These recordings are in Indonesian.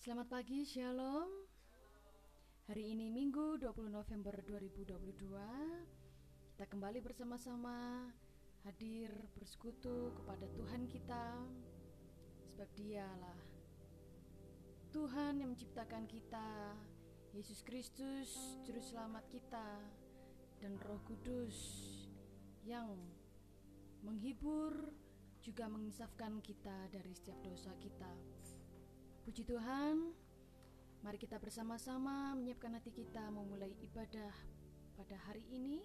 Selamat pagi, Shalom. Hari ini Minggu 20 November 2022. Kita kembali bersama-sama hadir bersekutu kepada Tuhan kita sebab Dialah Tuhan yang menciptakan kita, Yesus Kristus juru selamat kita dan Roh Kudus yang menghibur juga menginsafkan kita dari setiap dosa kita. Puji Tuhan, mari kita bersama-sama menyiapkan hati kita memulai ibadah pada hari ini.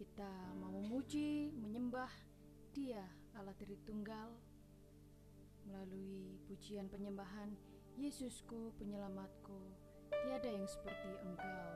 Kita mau memuji, menyembah Dia Allah Tritunggal melalui pujian penyembahan Yesusku penyelamatku, tiada yang seperti Engkau.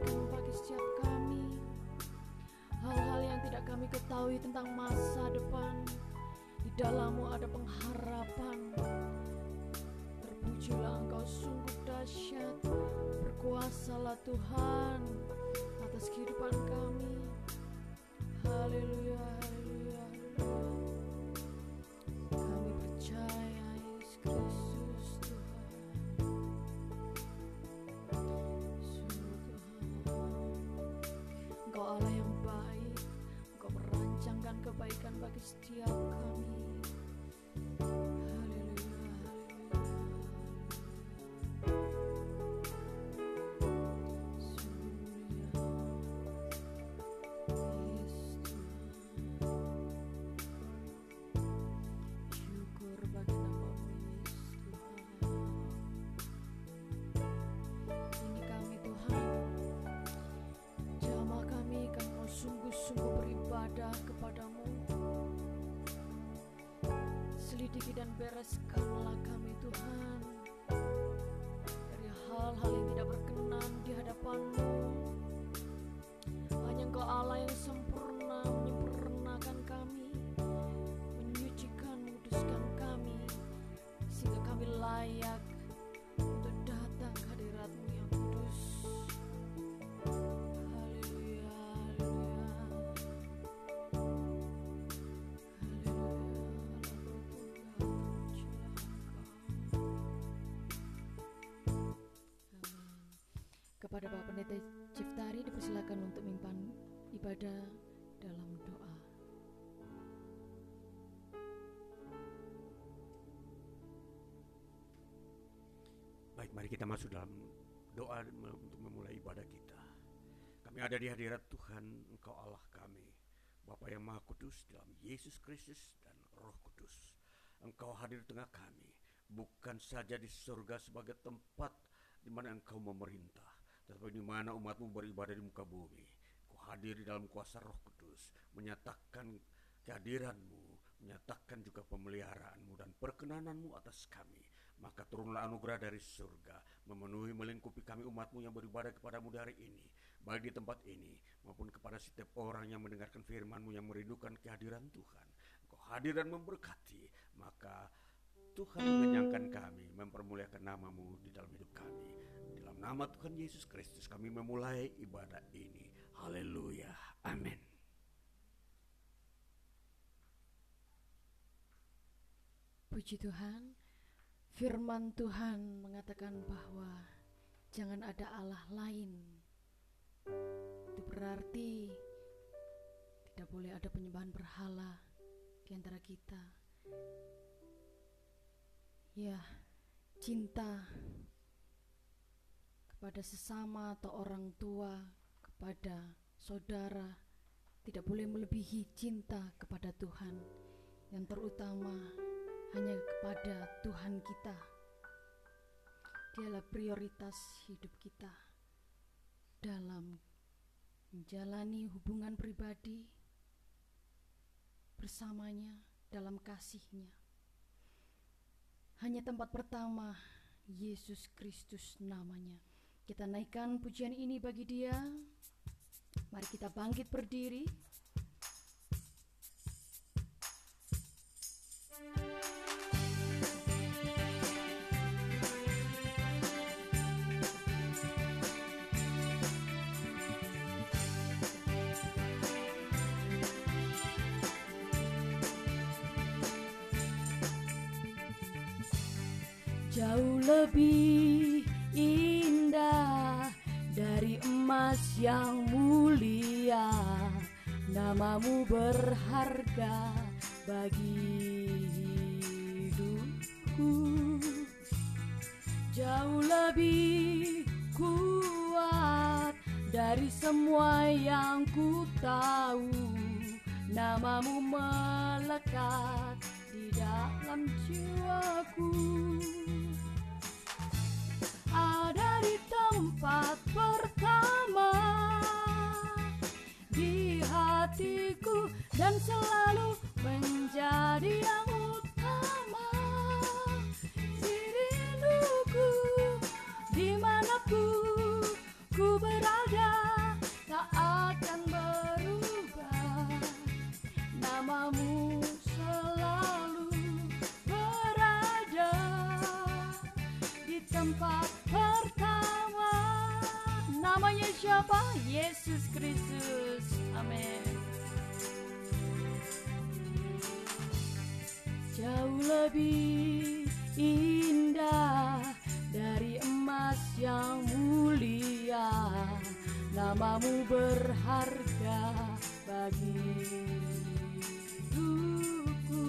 itu bagi setiap kami. Hal-hal yang tidak kami ketahui tentang masa depan. Di dalammu ada pengharapan. Terpujilah engkau sungguh dahsyat. Berkuasalah Tuhan atas kehidupan kami. Selidiki dan bereskanlah kami Tuhan. Dari hal-hal yang tidak berkenan di hadapanmu Kepada Bapak Pendeta Ciftari dipersilakan untuk mimpan ibadah dalam doa. Baik, mari kita masuk dalam doa untuk memulai ibadah kita. Kami ada di hadirat Tuhan, Engkau Allah kami, Bapa yang Maha Kudus dalam Yesus Kristus dan Roh Kudus. Engkau hadir di tengah kami, bukan saja di surga sebagai tempat di mana Engkau memerintah, tetapi di mana umatmu beribadah di muka bumi. Engkau hadir di dalam kuasa Roh Kudus, menyatakan kehadiranmu, menyatakan juga pemeliharaanmu dan perkenananmu atas kami. Maka turunlah anugerah dari surga, memenuhi melingkupi kami umatmu yang beribadah kepadamu di hari ini, baik di tempat ini maupun kepada setiap orang yang mendengarkan firmanmu yang merindukan kehadiran Tuhan. Engkau hadir dan memberkati, maka Tuhan mengenyangkan kami, mempermuliakan namamu di dalam hidup kami. Nama Tuhan Yesus Kristus kami memulai ibadah ini. Haleluya. Amin. Puji Tuhan, firman Tuhan mengatakan bahwa jangan ada Allah lain. Itu berarti tidak boleh ada penyembahan berhala di antara kita. Ya, cinta kepada sesama atau orang tua, kepada saudara tidak boleh melebihi cinta kepada Tuhan. Yang terutama hanya kepada Tuhan kita. Dialah prioritas hidup kita dalam menjalani hubungan pribadi bersamanya dalam kasihnya. Hanya tempat pertama Yesus Kristus namanya. Kita naikkan pujian ini bagi dia. Mari kita bangkit berdiri. Jauh lebih yang mulia Namamu berharga bagi hidupku. Jauh lebih kuat dari semua yang ku tahu Namamu melekat di dalam jiwaku. Ada di tempat pertama hatiku dan selalu menjadi yang utama. Di rinduku di mana pun ku berada tak akan berubah. Namamu selalu berada di tempat pertama. Namanya siapa? Yesus Kristus. Jauh lebih indah dari emas yang mulia. Namamu berharga bagi hidupku.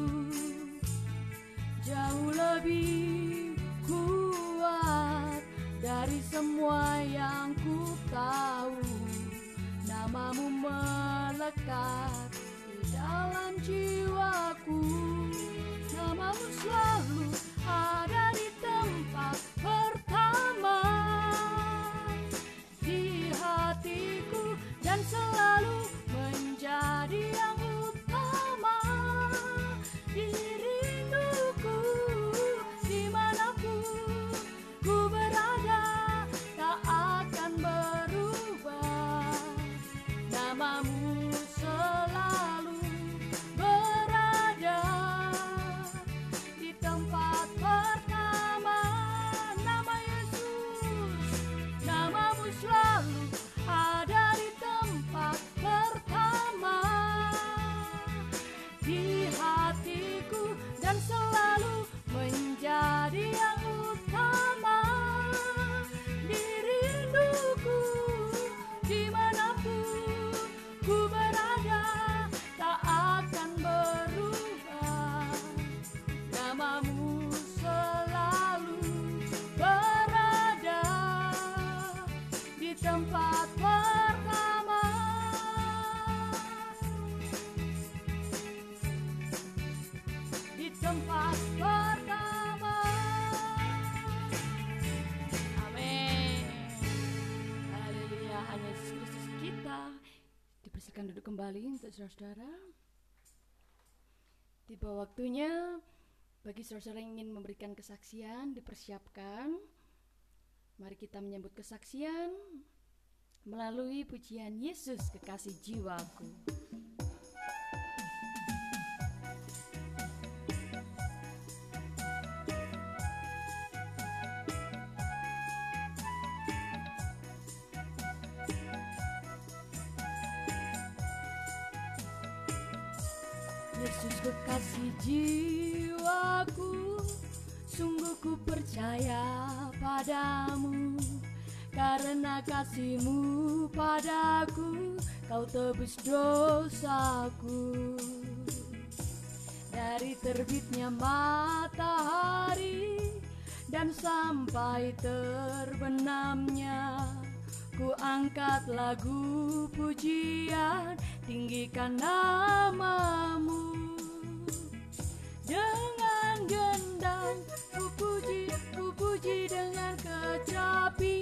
Jauh lebih kuat dari semua yang ku tahu. Namamu melekat dalam jiwaku. Namamu selalu ada di tempat dipersilakan duduk kembali untuk saudara-saudara. Tiba waktunya bagi saudara-saudara yang ingin memberikan kesaksian dipersiapkan. Mari kita menyambut kesaksian melalui pujian Yesus kekasih jiwaku kekasih jiwaku Sungguh ku percaya padamu. Karena kasihmu padaku Kau tebus dosaku. Dari terbitnya matahari Dan sampai terbenamnya Ku angkat lagu pujian Tinggikan namamu Dengan gendang Ku puji, ku puji dengan kecapi.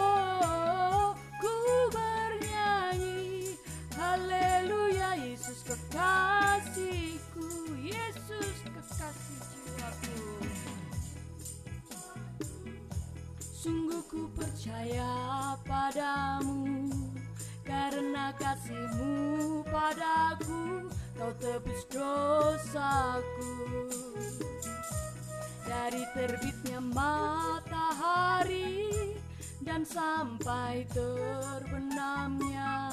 Oh, ku bernyanyi Haleluya Yesus kekasihku Yesus kekasih jiwaku. Sungguh ku percaya padamu Karena kasihmu padaku Kau tebus dosaku. Dari terbitnya matahari Dan sampai terbenamnya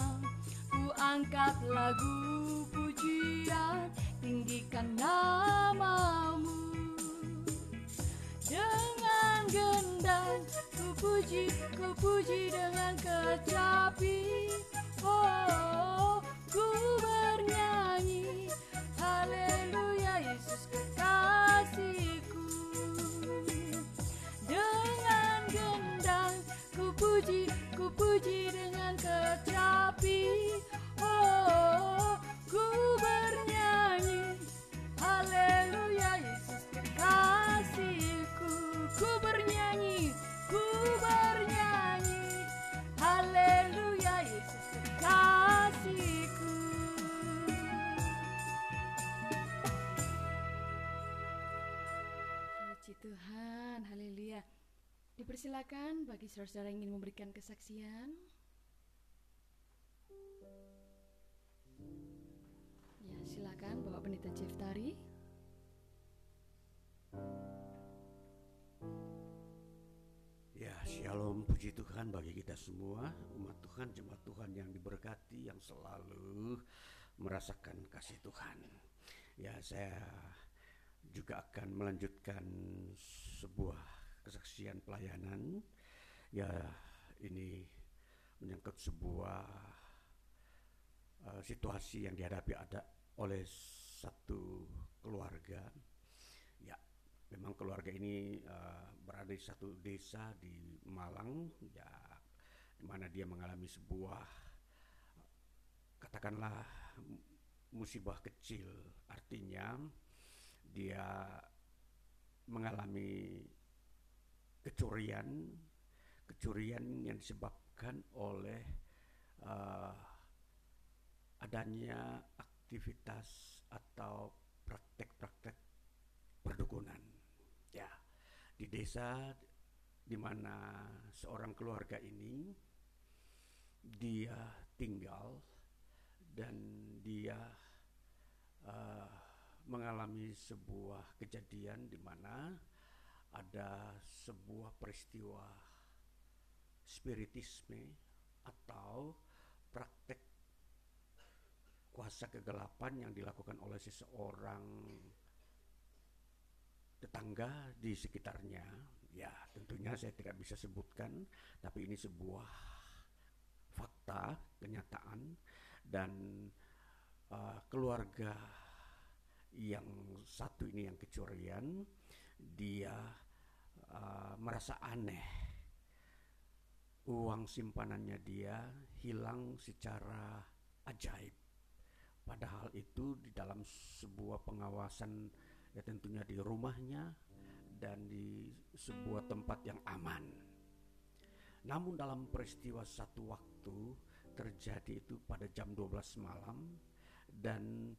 Ku angkat lagu pujian Tinggikan namamu. Dengan gendang ku puji, ku puji dengan kecapi. Oh, ku puji dengan kecapi Oh, ku bernyanyi. Haleluya Yesus kekasihku Ku bernyanyi, ku bernyanyi. Haleluya Yesus kekasihku Puji Tuhan, haleluya Dipersilakan bagi saudara-saudara yang ingin memberikan kesaksian Ya, silakan Bapak Pendeta Jeftari. Ya, shalom puji Tuhan bagi kita semua, umat Tuhan, jemaat Tuhan yang diberkati, yang selalu merasakan kasih Tuhan. Ya, saya juga akan melanjutkan sebuah kesaksian pelayanan. Ya, ini menyangkut sebuah uh, situasi yang dihadapi ada oleh satu keluarga. Ya, memang keluarga ini uh, berada di satu desa di Malang, ya, di mana dia mengalami sebuah katakanlah musibah kecil, artinya dia mengalami kecurian, kecurian yang disebabkan oleh uh, adanya aktivitas atau praktek-praktek perdukunan. Ya, di desa di mana seorang keluarga ini dia tinggal dan dia uh, mengalami sebuah kejadian di mana ada sebuah peristiwa spiritisme atau praktek kuasa kegelapan yang dilakukan oleh seseorang tetangga di sekitarnya. Ya, tentunya saya tidak bisa sebutkan, tapi ini sebuah fakta, kenyataan dan uh, keluarga yang satu ini yang kecurian dia uh, merasa aneh. Uang simpanannya dia hilang secara ajaib. Padahal itu di dalam sebuah pengawasan ya tentunya di rumahnya dan di sebuah tempat yang aman. Namun dalam peristiwa satu waktu terjadi itu pada jam 12 malam dan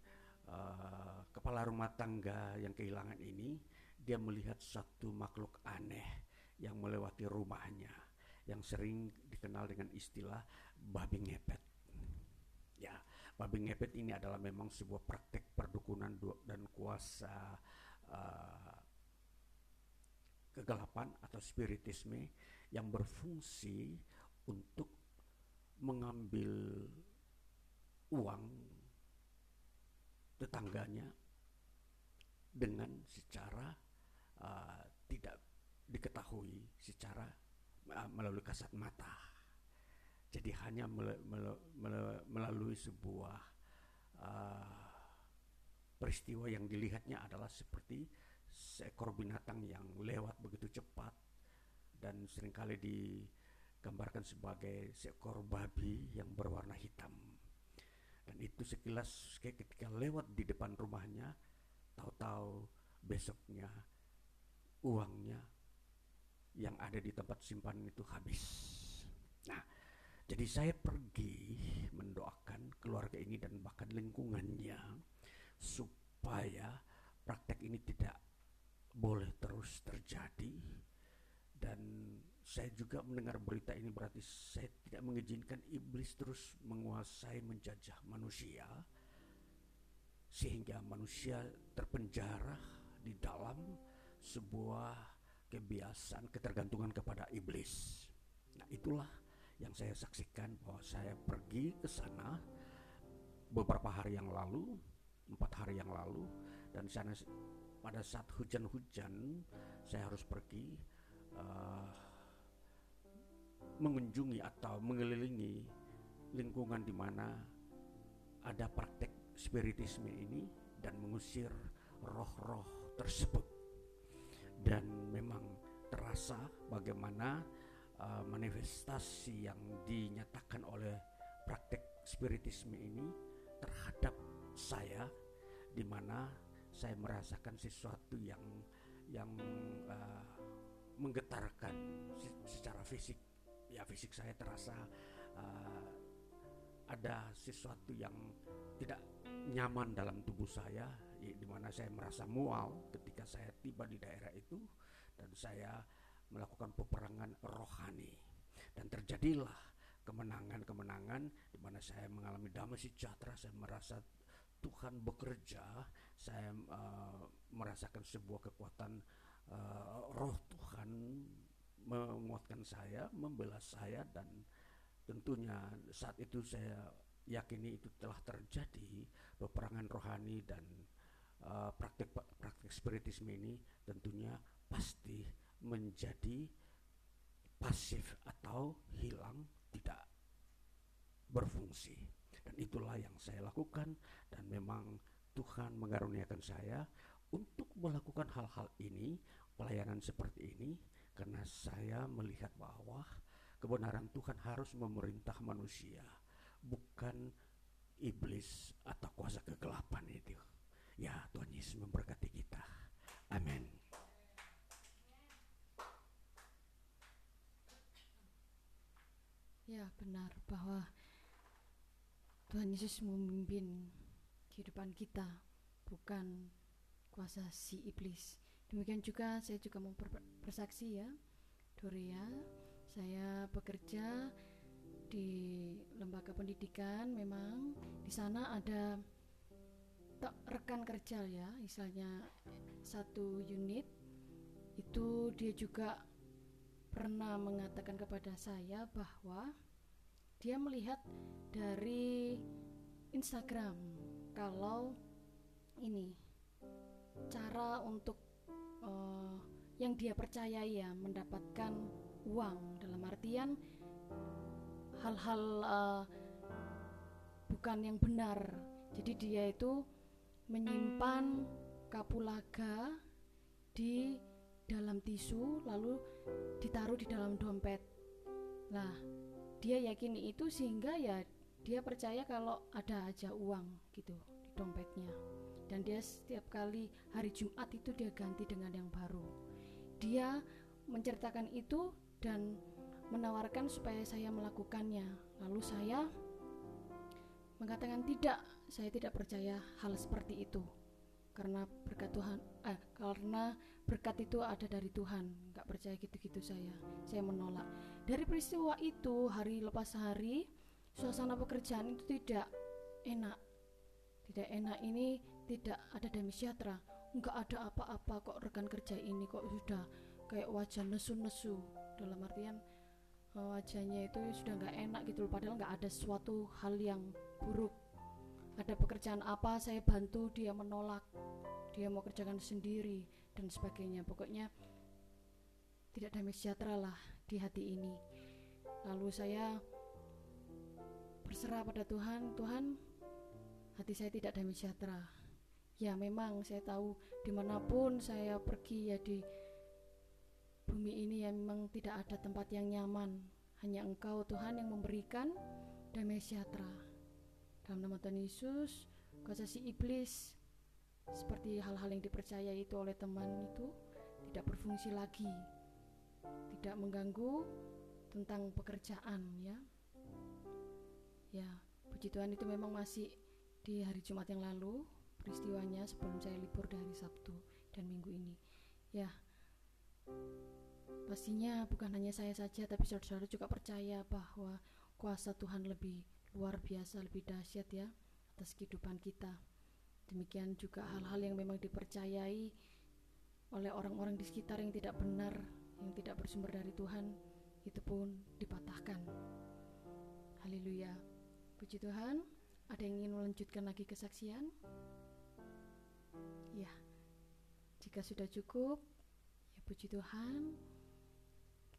uh, kepala rumah tangga yang kehilangan ini dia melihat satu makhluk aneh yang melewati rumahnya yang sering dikenal dengan istilah babi ngepet. Ya, babi ngepet ini adalah memang sebuah praktek perdukunan dan kuasa uh, kegelapan atau spiritisme yang berfungsi untuk mengambil uang tetangganya dengan secara uh, tidak diketahui secara uh, melalui kasat mata. Jadi hanya mel mel mel melalui sebuah uh, peristiwa yang dilihatnya adalah seperti seekor binatang yang lewat begitu cepat dan sering kali di gambarkan sebagai seekor babi yang berwarna hitam. Dan itu sekilas ketika lewat di depan rumahnya, tahu-tahu besoknya uangnya yang ada di tempat simpanan itu habis. Nah, jadi saya pergi mendoakan keluarga ini dan bahkan lingkungannya supaya praktek ini tidak boleh terus terjadi dan saya juga mendengar berita ini berarti saya tidak mengizinkan iblis terus menguasai menjajah manusia sehingga manusia terpenjara di dalam sebuah kebiasaan ketergantungan kepada iblis. Nah, itulah yang saya saksikan bahwa saya pergi ke sana beberapa hari yang lalu, empat hari yang lalu, dan sana pada saat hujan-hujan saya harus pergi. Uh, mengunjungi atau mengelilingi lingkungan di mana ada praktek spiritisme ini dan mengusir roh-roh tersebut. Dan memang terasa bagaimana uh, manifestasi yang dinyatakan oleh praktek spiritisme ini terhadap saya di mana saya merasakan sesuatu yang yang uh, menggetarkan secara fisik. Ya fisik saya terasa uh, ada sesuatu yang tidak nyaman dalam tubuh saya di mana saya merasa mual ketika saya tiba di daerah itu dan saya melakukan peperangan rohani. Dan terjadilah kemenangan-kemenangan di mana saya mengalami damai sejahtera saya merasa Tuhan bekerja saya uh, merasakan sebuah kekuatan uh, roh Tuhan menguatkan saya, membela saya dan tentunya saat itu saya yakini itu telah terjadi peperangan rohani dan uh, praktek praktek spiritisme ini tentunya pasti menjadi pasif atau hilang tidak berfungsi. Dan itulah yang saya lakukan dan memang Tuhan mengaruniakan saya untuk melakukan hal-hal ini pelayanan seperti ini karena saya melihat bahwa kebenaran Tuhan harus memerintah manusia bukan iblis atau kuasa kegelapan itu ya Tuhan Yesus memberkati kita. Amin. Ya benar bahwa Tuhan Yesus memimpin kehidupan kita bukan kuasa si iblis. Demikian juga saya juga mau bersaksi ya. Doria saya bekerja di lembaga pendidikan. Memang di sana ada rekan kerja ya misalnya satu unit itu dia juga pernah mengatakan kepada saya bahwa dia melihat dari Instagram kalau ini cara untuk uh, yang dia percayai ya mendapatkan uang. Dalam artian hal-hal uh, bukan yang benar. Jadi dia itu menyimpan kapulaga di dalam tisu lalu ditaruh di dalam dompet. Nah, dia yakini itu sehingga ya dia percaya kalau ada aja uang gitu di dompetnya. Dan dia setiap kali hari Jumat itu dia ganti dengan yang baru. Dia menceritakan itu dan menawarkan supaya saya melakukannya. Lalu saya mengatakan tidak, saya tidak percaya hal seperti itu. Karena berkat Tuhan eh karena berkat itu ada dari Tuhan. Nggak percaya gitu-gitu saya. Saya menolak. Dari peristiwa itu hari lepas hari suasana pekerjaan itu tidak enak. Tidak enak ini tidak ada damai sejahtera. Nggak ada apa-apa kok rekan kerja ini kok sudah kayak wajah nesu-nesu. Dalam artian eh, wajahnya itu sudah nggak enak gitu padahal nggak ada suatu hal yang buruk ada pekerjaan apa saya bantu dia menolak. Dia mau kerjakan sendiri dan sebagainya. Pokoknya tidak damai sejahtera lah di hati ini. Lalu saya berserah pada Tuhan Tuhan hati saya tidak damai sejahtera. Ya memang saya tahu di mana pun saya pergi ya di bumi ini ya memang tidak ada tempat yang nyaman. Hanya engkau Tuhan yang memberikan damai sejahtera dalam nama Tuhan Yesus, kuasa si iblis seperti hal-hal yang dipercaya itu oleh teman itu tidak berfungsi lagi. Tidak mengganggu tentang pekerjaan ya. Ya, puji Tuhan itu memang masih di hari Jumat yang lalu peristiwanya sebelum saya libur dari Sabtu dan Minggu ini. Ya, pastinya bukan hanya saya saja tapi saudara-saudara juga percaya bahwa kuasa Tuhan lebih luar biasa lebih dahsyat ya atas kehidupan kita. Demikian juga hal-hal yang memang dipercayai oleh orang-orang di sekitar yang tidak benar, yang tidak bersumber dari Tuhan, itu pun dipatahkan. Haleluya. Puji Tuhan. Ada yang ingin melanjutkan lagi kesaksian? Ya. Jika sudah cukup, ya puji Tuhan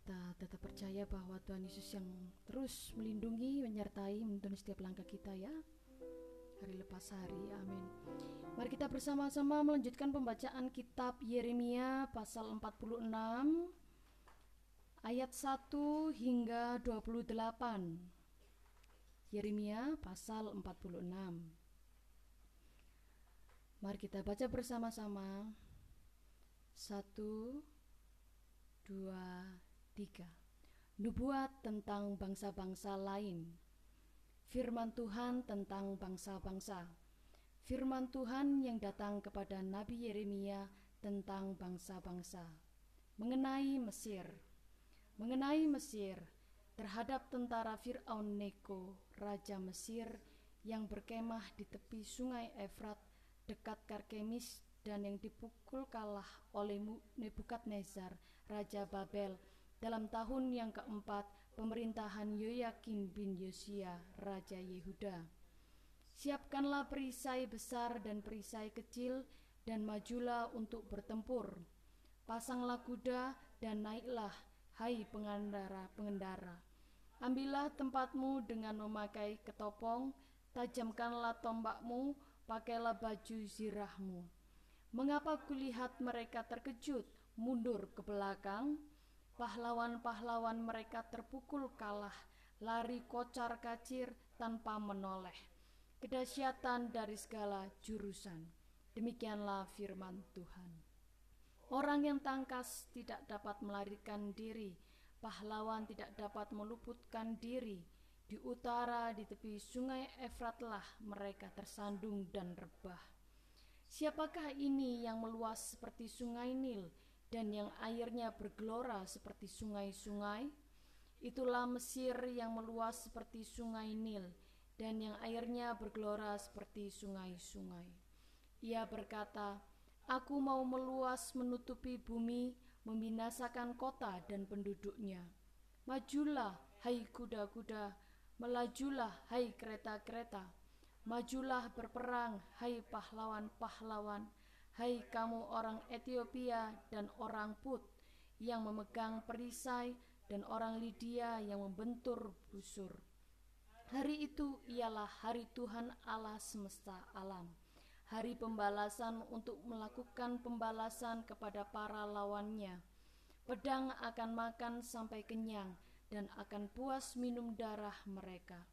kita tetap percaya bahwa Tuhan Yesus yang terus melindungi, menyertai, menuntun setiap langkah kita ya. Hari lepas hari, amin. Mari kita bersama-sama melanjutkan pembacaan kitab Yeremia pasal 46 ayat 1 hingga 28. Yeremia pasal 46. Mari kita baca bersama-sama. Satu, dua, 3. Nubuat tentang bangsa-bangsa lain. Firman Tuhan tentang bangsa-bangsa. Firman Tuhan yang datang kepada Nabi Yeremia tentang bangsa-bangsa. Mengenai Mesir. Mengenai Mesir terhadap tentara Fir'aun Neko, raja Mesir yang berkemah di tepi sungai Efrat dekat Karkemis dan yang dipukul kalah oleh Nebukadnezar, raja Babel dalam tahun yang keempat pemerintahan Yoyakim bin Yosia, Raja Yehuda. Siapkanlah perisai besar dan perisai kecil, dan majulah untuk bertempur. Pasanglah kuda dan naiklah, hai pengendara-pengendara. Ambillah tempatmu dengan memakai ketopong, tajamkanlah tombakmu, pakailah baju zirahmu. Mengapa kulihat mereka terkejut, mundur ke belakang? Pahlawan-pahlawan mereka terpukul kalah, lari kocar kacir tanpa menoleh. Kedahsyatan dari segala jurusan. Demikianlah firman Tuhan. Orang yang tangkas tidak dapat melarikan diri, pahlawan tidak dapat meluputkan diri. Di utara, di tepi sungai Efratlah mereka tersandung dan rebah. Siapakah ini yang meluas seperti sungai Nil dan yang airnya bergelora seperti sungai-sungai? Itulah Mesir yang meluas seperti sungai Nil dan yang airnya bergelora seperti sungai-sungai. Ia berkata, Aku mau meluas menutupi bumi, membinasakan kota dan penduduknya. Majulah, hai kuda-kuda, melajulah, hai kereta-kereta. Majulah berperang, hai pahlawan-pahlawan, hai kamu orang Ethiopia dan orang Put yang memegang perisai dan orang Lydia yang membentur busur. Hari itu ialah hari Tuhan Allah semesta alam hari pembalasan untuk melakukan pembalasan kepada para lawannya. Pedang akan makan sampai kenyang dan akan puas minum darah mereka.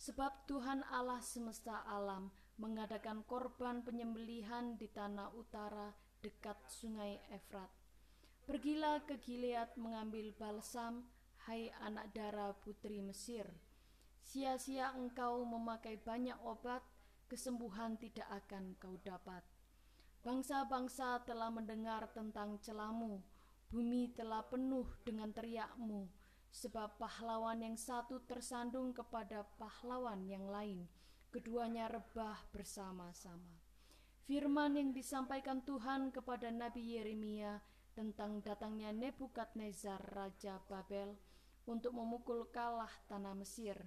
Sebab Tuhan Allah semesta alam mengadakan korban penyembelihan di tanah utara dekat sungai Efrat. Pergilah ke Gilead mengambil balsam, hai anak darah putri Mesir. Sia-sia engkau memakai banyak obat, kesembuhan tidak akan kau dapat. Bangsa-bangsa telah mendengar tentang celamu, bumi telah penuh dengan teriakmu, sebab pahlawan yang satu tersandung kepada pahlawan yang lain, keduanya rebah bersama-sama. Firman yang disampaikan Tuhan kepada Nabi Yeremia tentang datangnya Nebukadnezar Raja Babel untuk memukul kalah tanah Mesir.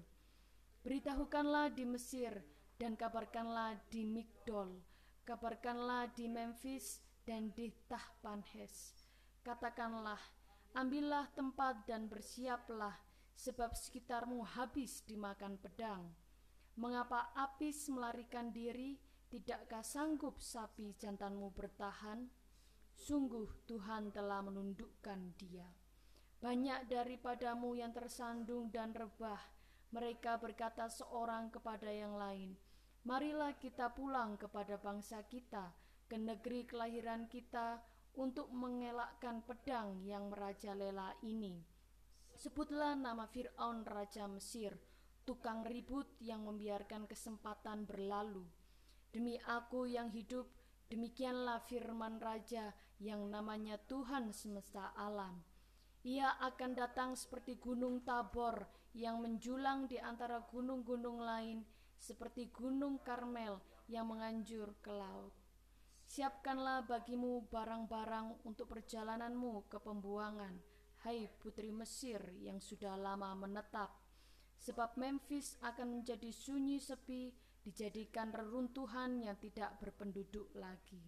Beritahukanlah di Mesir dan kabarkanlah di Migdol, kabarkanlah di Memphis dan di Tahpanhes. Katakanlah, ambillah tempat dan bersiaplah, sebab sekitarmu habis dimakan pedang. Mengapa Apis melarikan diri, tidakkah sanggup sapi jantanmu bertahan? Sungguh Tuhan telah menundukkan dia. Banyak daripadamu yang tersandung dan rebah, mereka berkata seorang kepada yang lain, Marilah kita pulang kepada bangsa kita, ke negeri kelahiran kita, untuk mengelakkan pedang yang merajalela ini. Sebutlah nama Fir'aun Raja Mesir, tukang ribut yang membiarkan kesempatan berlalu. Demi aku yang hidup, demikianlah firman Raja yang namanya Tuhan semesta alam. Ia akan datang seperti gunung Tabor yang menjulang di antara gunung-gunung lain, seperti gunung Karmel yang menganjur ke laut. Siapkanlah bagimu barang-barang untuk perjalananmu ke pembuangan, hai putri Mesir yang sudah lama menetap. Sebab Memphis akan menjadi sunyi sepi, dijadikan reruntuhan yang tidak berpenduduk lagi.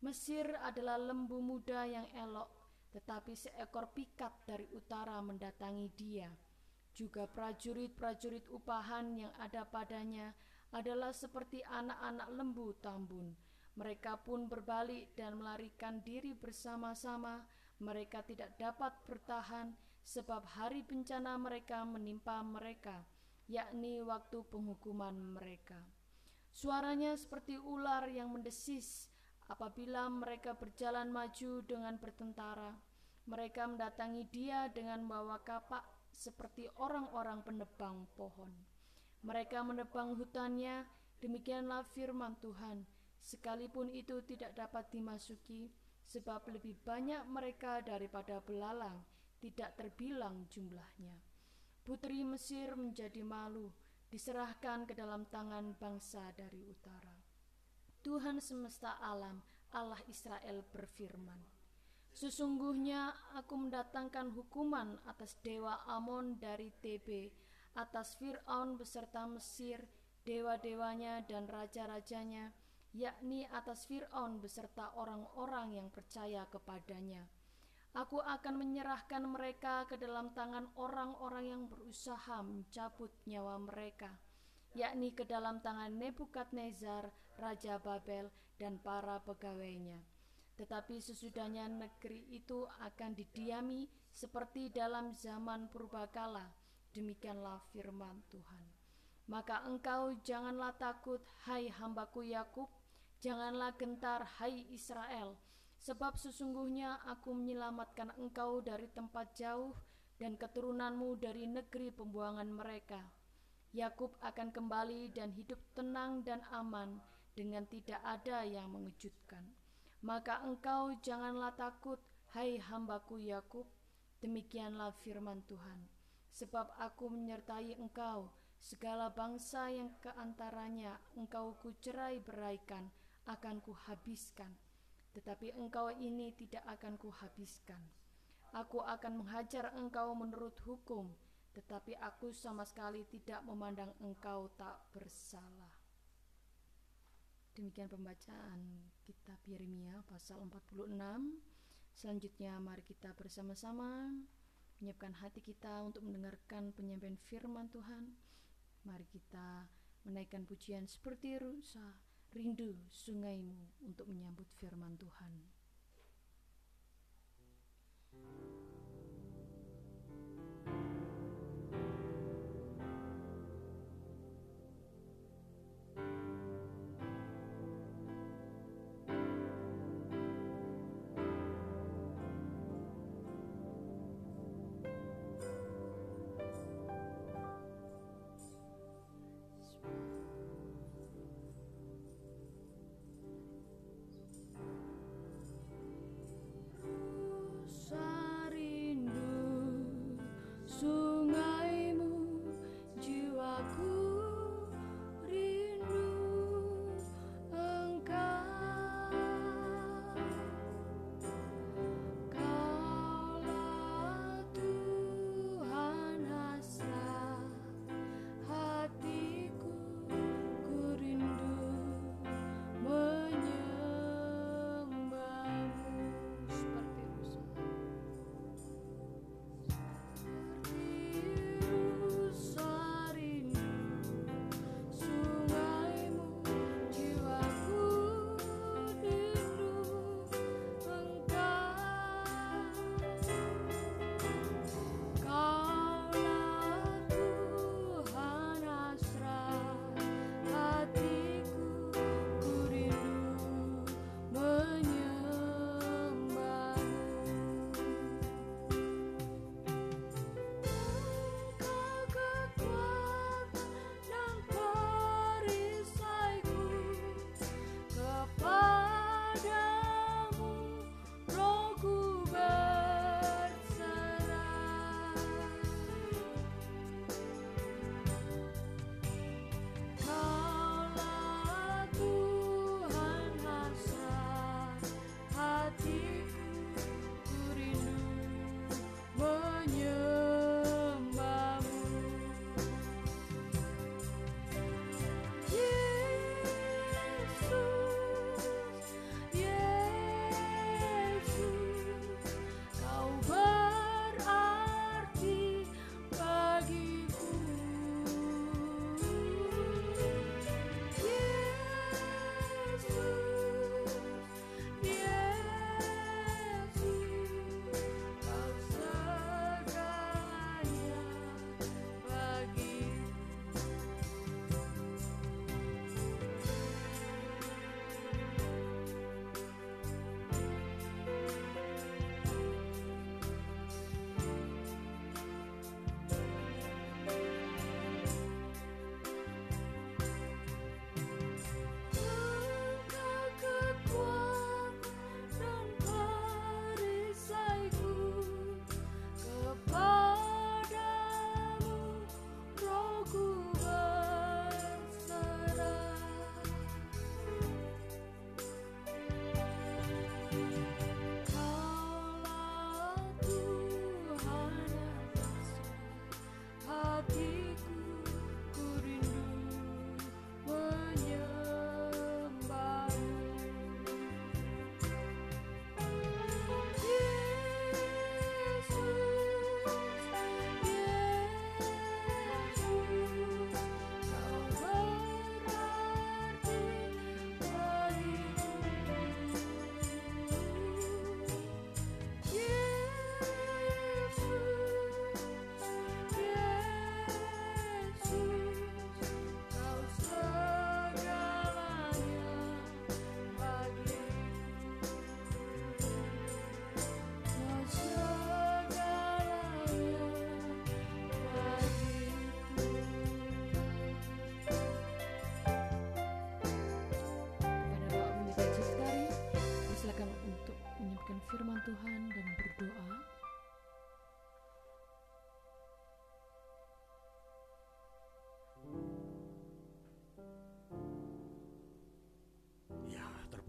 Mesir adalah lembu muda yang elok, tetapi seekor pikat dari utara mendatangi dia juga prajurit-prajurit upahan yang ada padanya adalah seperti anak-anak lembu tambun. Mereka pun berbalik dan melarikan diri bersama-sama. Mereka tidak dapat bertahan sebab hari bencana mereka menimpa mereka, yakni waktu penghukuman mereka. Suaranya seperti ular yang mendesis apabila mereka berjalan maju dengan bertentara. Mereka mendatangi dia dengan membawa kapak seperti orang-orang penebang pohon. Mereka menebang hutannya, demikianlah firman Tuhan. Sekalipun itu tidak dapat dimasuki, sebab lebih banyak mereka daripada belalang, tidak terbilang jumlahnya. Putri Mesir menjadi malu, diserahkan ke dalam tangan bangsa dari utara. Tuhan semesta alam, Allah Israel berfirman, Sesungguhnya aku mendatangkan hukuman atas dewa Amon dari Tebe, atas Fir'aun beserta Mesir, dewa-dewanya dan raja-rajanya, yakni atas Firaun beserta orang-orang yang percaya kepadanya. Aku akan menyerahkan mereka ke dalam tangan orang-orang yang berusaha mencabut nyawa mereka, yakni ke dalam tangan Nebukadnezar, raja Babel, dan para pegawainya. Tetapi sesudahnya negeri itu akan didiami seperti dalam zaman purbakala. Demikianlah firman Tuhan. Maka engkau janganlah takut, hai hambaku Yakub, janganlah gentar, hai Israel, sebab sesungguhnya aku menyelamatkan engkau dari tempat jauh dan keturunanmu dari negeri pembuangan mereka. Yakub akan kembali dan hidup tenang dan aman dengan tidak ada yang mengejutkan. Maka engkau janganlah takut, hai hambaku Yakub, demikianlah firman Tuhan. Sebab aku menyertai engkau, Segala bangsa yang ke antaranya engkau kucerai beraikan akan kuhabiskan, tetapi engkau ini tidak akan kuhabiskan. Aku akan menghajar engkau menurut hukum, tetapi aku sama sekali tidak memandang engkau tak bersalah. Demikian pembacaan kitab Yeremia pasal 46. Selanjutnya mari kita bersama-sama menyiapkan hati kita untuk mendengarkan penyampaian firman Tuhan. Mari kita menaikkan pujian seperti rusa rindu sungaimu untuk menyambut firman Tuhan. menyiapkan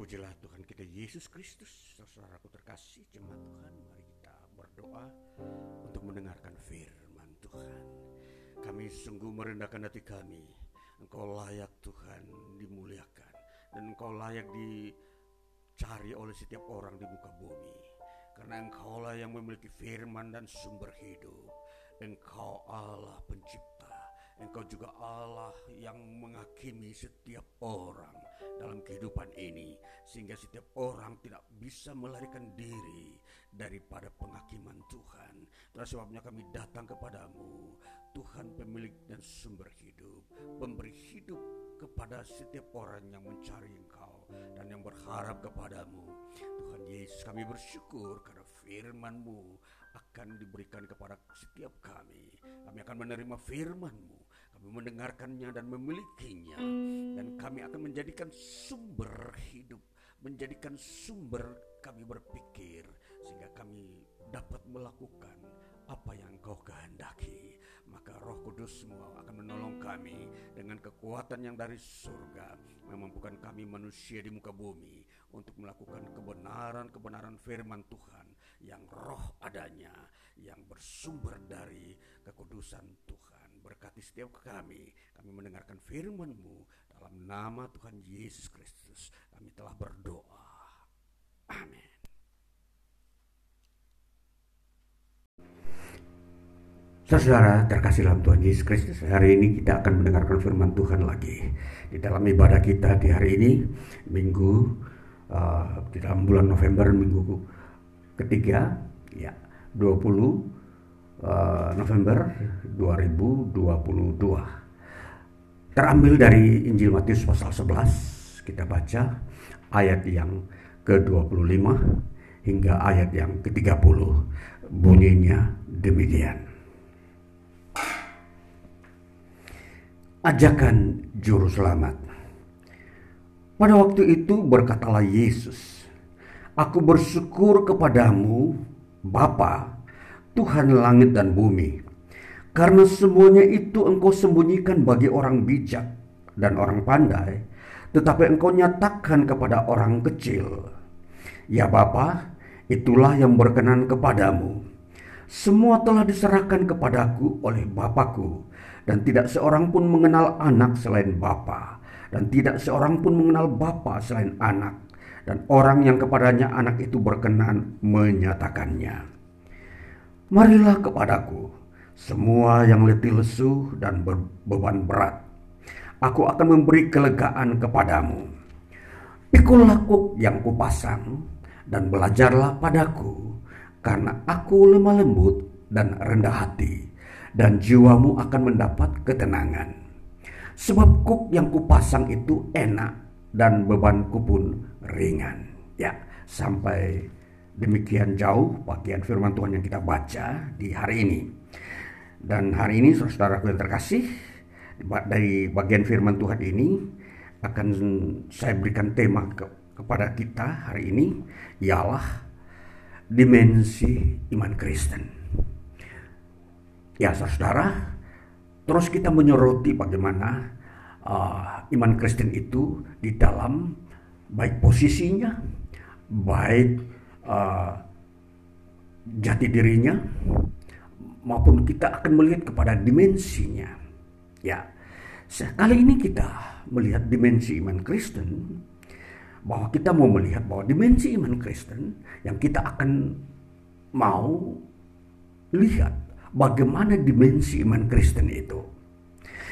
Terpujilah Tuhan kita Yesus Kristus, saudaraku terkasih jemaat Tuhan. Mari kita berdoa untuk mendengarkan firman Tuhan. Kami sungguh merendahkan hati kami. Engkau layak Tuhan dimuliakan dan Engkau layak dicari oleh setiap orang di muka bumi. Karena Engkaulah yang memiliki firman dan sumber hidup. Engkau Allah pencipta. Engkau juga Allah yang menghakimi setiap orang dalam kehidupan ini sehingga setiap orang tidak bisa melarikan diri daripada penghakiman Tuhan. Itulah sebabnya kami datang kepadamu, Tuhan pemilik dan sumber hidup, pemberi hidup kepada setiap orang yang mencari Engkau dan yang berharap kepadamu. Tuhan Yesus kami bersyukur karena firman-Mu akan diberikan kepada setiap kami. Kami akan menerima firman-Mu kami mendengarkannya dan memilikinya. Dan kami akan menjadikan sumber hidup menjadikan sumber kami berpikir sehingga kami dapat melakukan apa yang kau kehendaki. Maka roh kudus semua akan menolong kami dengan kekuatan yang dari surga. Memampukan kami manusia di muka bumi untuk melakukan kebenaran-kebenaran firman Tuhan yang roh adanya yang bersumber dari kekudusan Tuhan berkati setiap kami. Kami mendengarkan firman-Mu dalam nama Tuhan Yesus Kristus. Kami telah berdoa. Amin. Saudara terkasih dalam Tuhan Yesus Kristus, hari ini kita akan mendengarkan firman Tuhan lagi. Di dalam ibadah kita di hari ini, minggu, uh, di dalam bulan November, minggu ketiga, ya, 20 uh, November 2022. Terambil dari Injil Matius pasal 11, kita baca ayat yang ke-25 hingga ayat yang ke-30. Bunyinya demikian. Ajakan juru selamat. Pada waktu itu berkatalah Yesus, Aku bersyukur kepadamu, Bapa, Tuhan langit dan bumi. Karena semuanya itu engkau sembunyikan bagi orang bijak dan orang pandai, tetapi engkau nyatakan kepada orang kecil. Ya Bapa, itulah yang berkenan kepadamu. Semua telah diserahkan kepadaku oleh Bapakku, dan tidak seorang pun mengenal anak selain Bapa, dan tidak seorang pun mengenal Bapa selain anak, dan orang yang kepadanya anak itu berkenan menyatakannya. Marilah kepadaku, semua yang letih lesu dan beban berat. Aku akan memberi kelegaan kepadamu. Pikulah kuk yang kupasang dan belajarlah padaku, karena aku lemah lembut dan rendah hati, dan jiwamu akan mendapat ketenangan. Sebab kuk yang kupasang itu enak dan bebanku pun ringan. Ya, sampai Demikian jauh bagian firman Tuhan yang kita baca di hari ini. Dan hari ini saudara yang terkasih, dari bagian firman Tuhan ini akan saya berikan tema ke, kepada kita hari ini ialah dimensi iman Kristen. Ya saudara, terus kita menyoroti bagaimana uh, iman Kristen itu di dalam baik posisinya, baik uh, jati dirinya maupun kita akan melihat kepada dimensinya. Ya, sekali ini kita melihat dimensi iman Kristen bahwa kita mau melihat bahwa dimensi iman Kristen yang kita akan mau lihat bagaimana dimensi iman Kristen itu.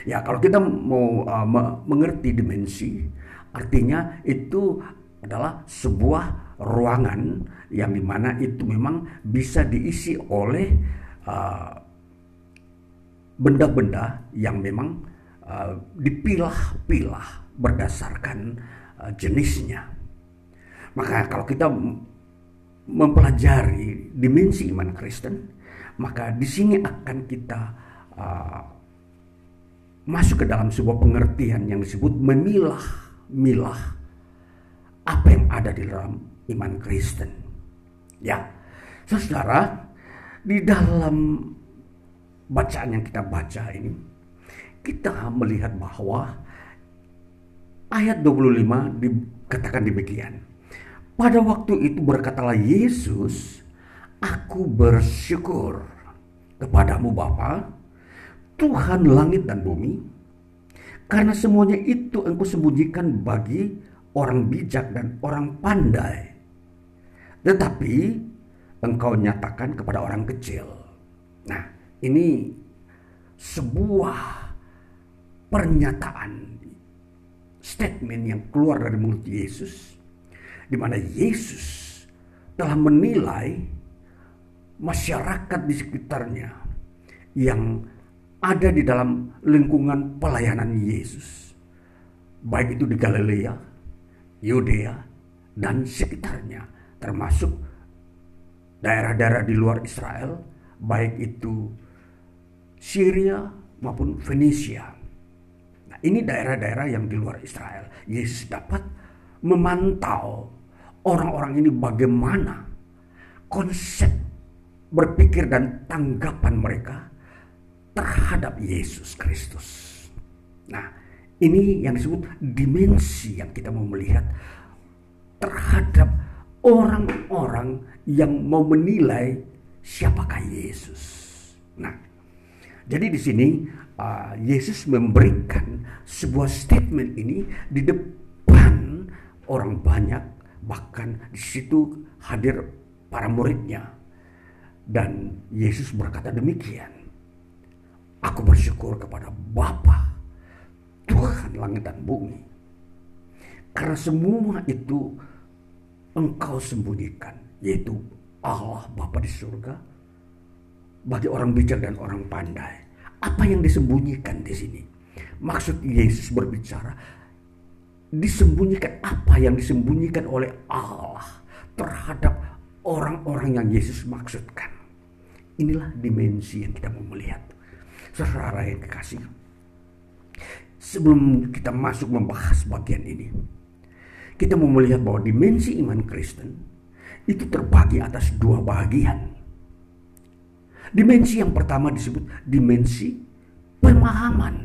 Ya, kalau kita mau uh, mengerti dimensi, artinya itu adalah sebuah ruangan yang di mana itu memang bisa diisi oleh uh, benda-benda uh, yang memang uh, dipilah-pilah berdasarkan uh, jenisnya. Maka kalau kita mempelajari dimensi iman Kristen, maka di sini akan kita uh, masuk ke dalam sebuah pengertian yang disebut memilah-milah apa yang ada di dalam iman Kristen. Ya, saudara, di dalam bacaan yang kita baca ini, kita melihat bahwa ayat 25 dikatakan demikian. Pada waktu itu berkatalah Yesus, aku bersyukur kepadamu Bapa, Tuhan langit dan bumi, karena semuanya itu engkau sembunyikan bagi orang bijak dan orang pandai. Tetapi engkau nyatakan kepada orang kecil. Nah, ini sebuah pernyataan statement yang keluar dari mulut Yesus di mana Yesus telah menilai masyarakat di sekitarnya yang ada di dalam lingkungan pelayanan Yesus baik itu di Galilea, Yudea dan sekitarnya termasuk daerah-daerah di luar Israel baik itu Syria maupun Venesia ini daerah-daerah yang di luar Israel. Yesus dapat memantau orang-orang ini bagaimana konsep berpikir dan tanggapan mereka terhadap Yesus Kristus. Nah, ini yang disebut dimensi yang kita mau melihat terhadap orang-orang yang mau menilai siapakah Yesus. Nah, jadi di sini uh, Yesus memberikan sebuah statement ini di depan orang banyak bahkan di situ hadir para muridnya dan Yesus berkata demikian aku bersyukur kepada Bapa Tuhan langit dan bumi karena semua itu engkau sembunyikan yaitu Allah Bapa di surga bagi orang bijak dan orang pandai apa yang disembunyikan di sini? Maksud Yesus berbicara, disembunyikan apa yang disembunyikan oleh Allah terhadap orang-orang yang Yesus maksudkan. Inilah dimensi yang kita mau melihat. Saudara yang kekasih, sebelum kita masuk membahas bagian ini, kita mau melihat bahwa dimensi iman Kristen itu terbagi atas dua bagian. Dimensi yang pertama disebut dimensi pemahaman.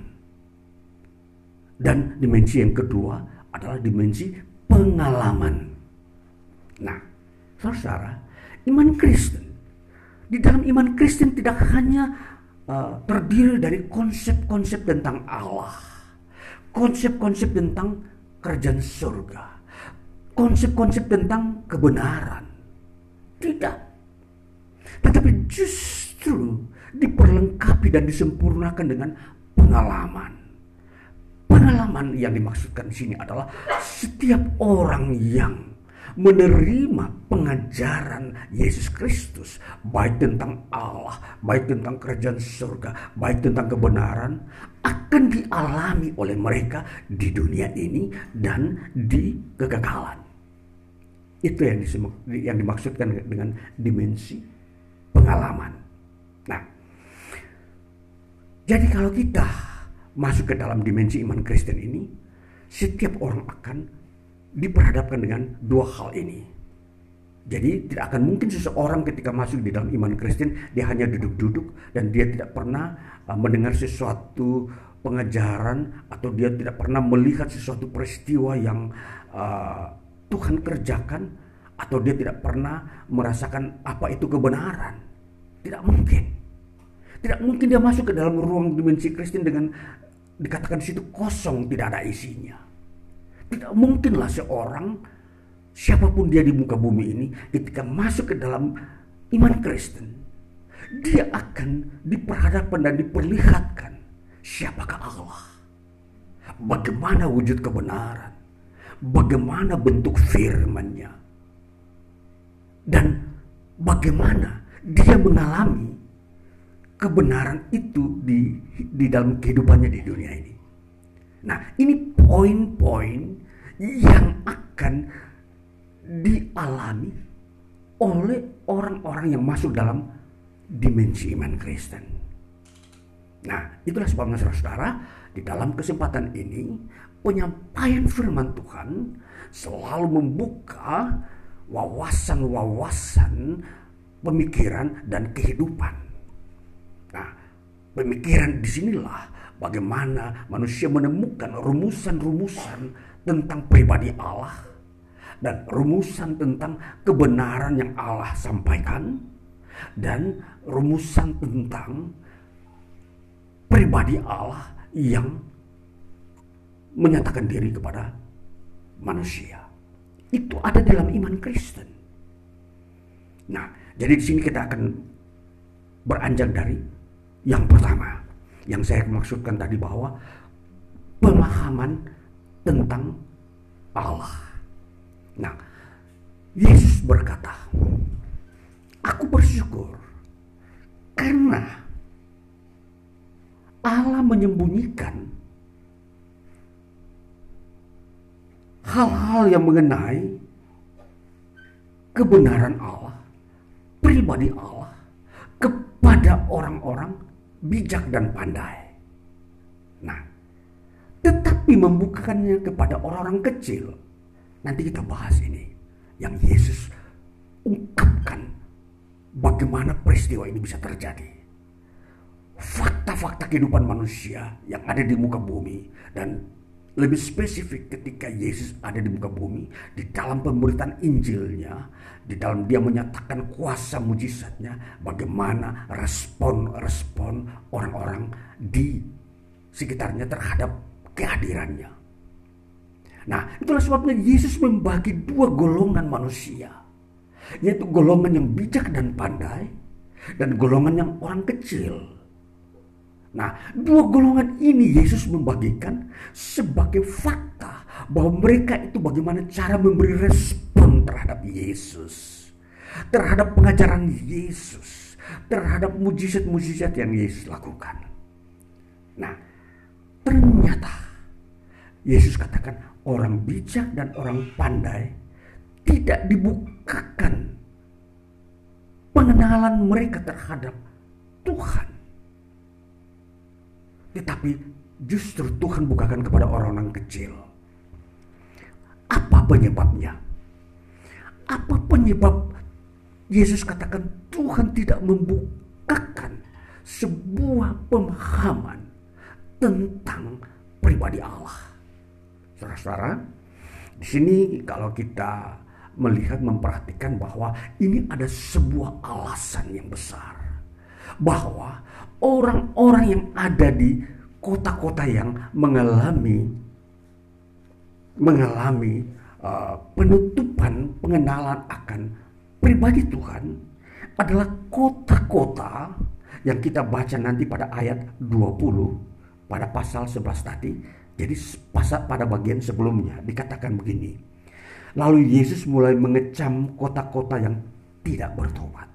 Dan dimensi yang kedua adalah dimensi pengalaman. Nah, saudara, iman Kristen. Di dalam iman Kristen tidak hanya uh, terdiri dari konsep-konsep tentang Allah. Konsep-konsep tentang kerajaan surga. Konsep-konsep tentang kebenaran. Tidak. Tetapi justru diperlengkapi dan disempurnakan dengan pengalaman. Pengalaman yang dimaksudkan di sini adalah setiap orang yang menerima pengajaran Yesus Kristus, baik tentang Allah, baik tentang kerajaan surga, baik tentang kebenaran, akan dialami oleh mereka di dunia ini dan di kegagalan. Itu yang, yang dimaksudkan dengan dimensi pengalaman. Nah, jadi kalau kita masuk ke dalam dimensi iman Kristen ini, setiap orang akan diperhadapkan dengan dua hal ini. Jadi tidak akan mungkin seseorang ketika masuk di dalam iman Kristen dia hanya duduk-duduk dan dia tidak pernah uh, mendengar sesuatu pengajaran atau dia tidak pernah melihat sesuatu peristiwa yang uh, Tuhan kerjakan atau dia tidak pernah merasakan apa itu kebenaran. Tidak mungkin. Tidak mungkin dia masuk ke dalam ruang dimensi Kristen dengan dikatakan di situ kosong, tidak ada isinya. Tidak mungkinlah seorang siapa pun dia di muka bumi ini ketika masuk ke dalam iman Kristen, dia akan diperhadapkan dan diperlihatkan siapakah Allah. Bagaimana wujud kebenaran. Bagaimana bentuk firman-Nya. Dan bagaimana dia mengalami kebenaran itu di di dalam kehidupannya di dunia ini. Nah, ini poin-poin yang akan dialami oleh orang-orang yang masuk dalam dimensi iman Kristen. Nah, itulah sebabnya saudara-saudara, di dalam kesempatan ini penyampaian firman Tuhan selalu membuka wawasan-wawasan pemikiran dan kehidupan. Nah, pemikiran di sinilah bagaimana manusia menemukan rumusan-rumusan tentang pribadi Allah dan rumusan tentang kebenaran yang Allah sampaikan dan rumusan tentang pribadi Allah yang menyatakan diri kepada manusia. Itu ada dalam iman Kristen. Nah, jadi di sini kita akan beranjak dari yang pertama yang saya maksudkan tadi bahwa pemahaman tentang Allah. Nah, Yesus berkata, "Aku bersyukur karena Allah menyembunyikan hal-hal yang mengenai kebenaran Allah, pribadi Allah kepada orang-orang bijak dan pandai. Nah, tetapi membukakannya kepada orang-orang kecil. Nanti kita bahas ini. Yang Yesus ungkapkan bagaimana peristiwa ini bisa terjadi. Fakta-fakta kehidupan manusia yang ada di muka bumi dan lebih spesifik ketika Yesus ada di muka bumi di dalam pemberitaan Injilnya di dalam dia menyatakan kuasa mujizatnya bagaimana respon-respon orang-orang di sekitarnya terhadap kehadirannya. Nah, itulah sebabnya Yesus membagi dua golongan manusia, yaitu golongan yang bijak dan pandai dan golongan yang orang kecil. Nah, dua golongan ini Yesus membagikan sebagai fakta bahwa mereka itu bagaimana cara memberi respon terhadap Yesus, terhadap pengajaran Yesus, terhadap mujizat-mujizat yang Yesus lakukan. Nah, ternyata Yesus katakan orang bijak dan orang pandai tidak dibukakan pengenalan mereka terhadap Tuhan tetapi justru Tuhan bukakan kepada orang-orang kecil. Apa penyebabnya? Apa penyebab Yesus katakan Tuhan tidak membukakan sebuah pemahaman tentang pribadi Allah. Saudara-saudara, di sini kalau kita melihat memperhatikan bahwa ini ada sebuah alasan yang besar bahwa orang-orang yang ada di kota-kota yang mengalami mengalami uh, penutupan pengenalan akan pribadi Tuhan adalah kota-kota yang kita baca nanti pada ayat 20 pada pasal 11 tadi. Jadi pasal pada bagian sebelumnya dikatakan begini. Lalu Yesus mulai mengecam kota-kota yang tidak bertobat.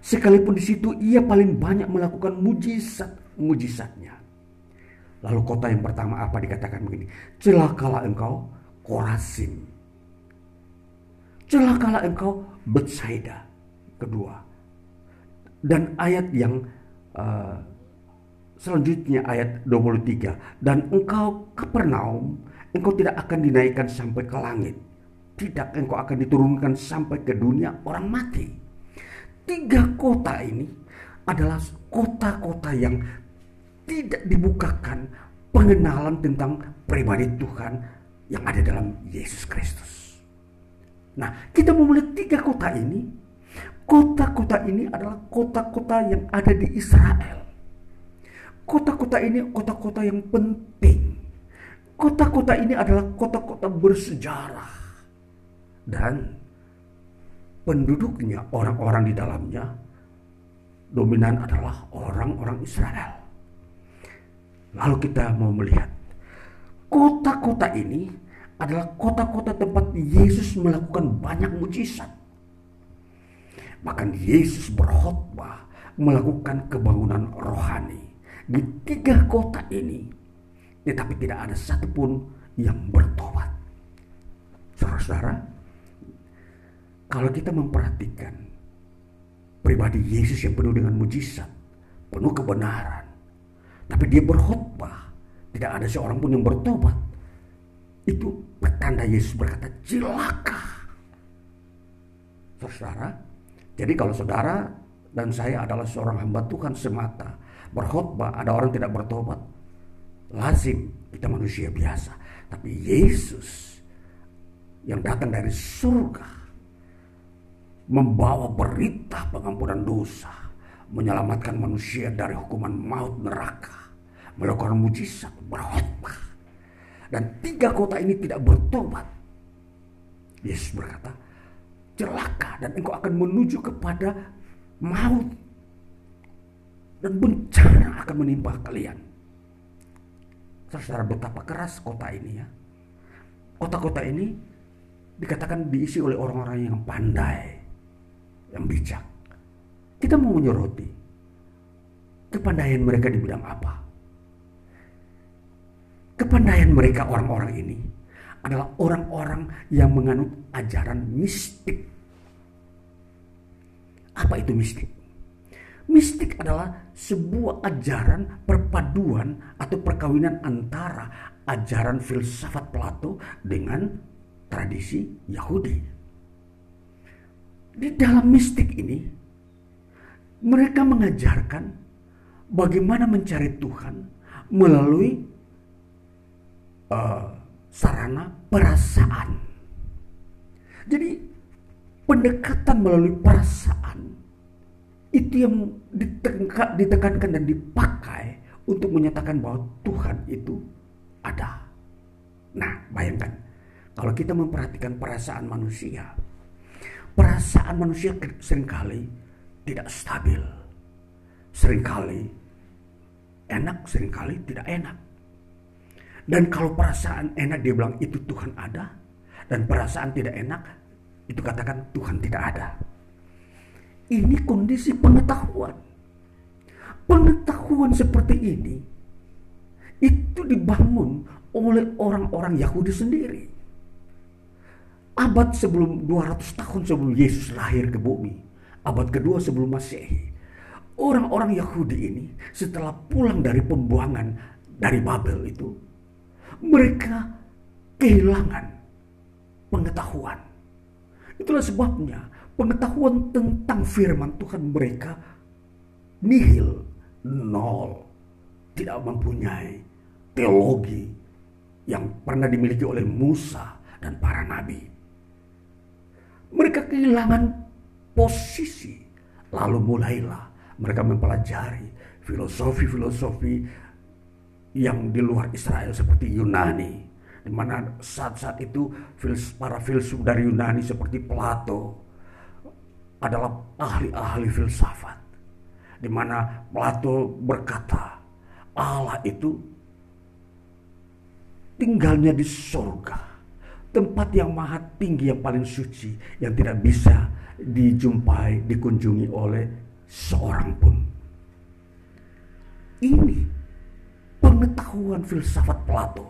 Sekalipun di situ ia paling banyak melakukan mujizat-mujizatnya. Lalu kota yang pertama apa dikatakan begini. Celakalah engkau Korasim. Celakalah engkau Betsaida. Kedua. Dan ayat yang uh, selanjutnya ayat 23. Dan engkau Kapernaum, engkau tidak akan dinaikkan sampai ke langit. Tidak engkau akan diturunkan sampai ke dunia orang mati tiga kota ini adalah kota-kota yang tidak dibukakan pengenalan tentang pribadi Tuhan yang ada dalam Yesus Kristus. Nah, kita mau tiga kota ini. Kota-kota ini adalah kota-kota yang ada di Israel. Kota-kota ini kota-kota yang penting. Kota-kota ini adalah kota-kota bersejarah. Dan penduduknya, orang-orang di dalamnya, dominan adalah orang-orang Israel. Lalu kita mau melihat kota-kota ini adalah kota-kota tempat Yesus melakukan banyak mujizat. Bahkan Yesus berkhotbah melakukan kebangunan rohani di tiga kota ini. Tetapi tidak ada satupun yang bertobat. Saudara-saudara, kalau kita memperhatikan pribadi Yesus yang penuh dengan mujizat, penuh kebenaran, tapi dia berkhotbah, tidak ada seorang pun yang bertobat. Itu pertanda Yesus berkata, celaka. Saudara, jadi kalau saudara dan saya adalah seorang hamba Tuhan semata, berkhotbah ada orang tidak bertobat, lazim kita manusia biasa. Tapi Yesus yang datang dari surga membawa berita pengampunan dosa, menyelamatkan manusia dari hukuman maut neraka, melakukan mujizat, berkhotbah. Dan tiga kota ini tidak bertobat. Yesus berkata, celaka dan engkau akan menuju kepada maut. Dan bencana akan menimpa kalian. Saudara betapa keras kota ini ya. Kota-kota ini dikatakan diisi oleh orang-orang yang pandai, yang bijak. Kita mau menyoroti kepandaian mereka di bidang apa? Kepandaian mereka orang-orang ini adalah orang-orang yang menganut ajaran mistik. Apa itu mistik? Mistik adalah sebuah ajaran perpaduan atau perkawinan antara ajaran filsafat Plato dengan tradisi Yahudi. Di dalam mistik ini, mereka mengajarkan bagaimana mencari Tuhan melalui uh, sarana perasaan. Jadi pendekatan melalui perasaan itu yang ditekankan dan dipakai untuk menyatakan bahwa Tuhan itu ada. Nah, bayangkan kalau kita memperhatikan perasaan manusia, perasaan manusia sering kali tidak stabil. Seringkali enak, sering kali tidak enak. Dan kalau perasaan enak dia bilang itu Tuhan ada. Dan perasaan tidak enak itu katakan Tuhan tidak ada. Ini kondisi pengetahuan. Pengetahuan seperti ini itu dibangun oleh orang-orang Yahudi sendiri. Abad sebelum 200 tahun sebelum Yesus lahir ke bumi. Abad kedua sebelum Masehi. Orang-orang Yahudi ini setelah pulang dari pembuangan dari Babel itu mereka kehilangan pengetahuan. Itulah sebabnya pengetahuan tentang firman Tuhan mereka nihil, nol, tidak mempunyai teologi yang pernah dimiliki oleh Musa dan para nabi. Mereka kehilangan posisi, lalu mulailah mereka mempelajari filosofi-filosofi yang di luar Israel seperti Yunani. Di mana saat-saat itu para filsuf dari Yunani seperti Plato adalah ahli-ahli filsafat. Di mana Plato berkata Allah itu tinggalnya di sorga tempat yang maha tinggi yang paling suci yang tidak bisa dijumpai dikunjungi oleh seorang pun ini pengetahuan filsafat Plato.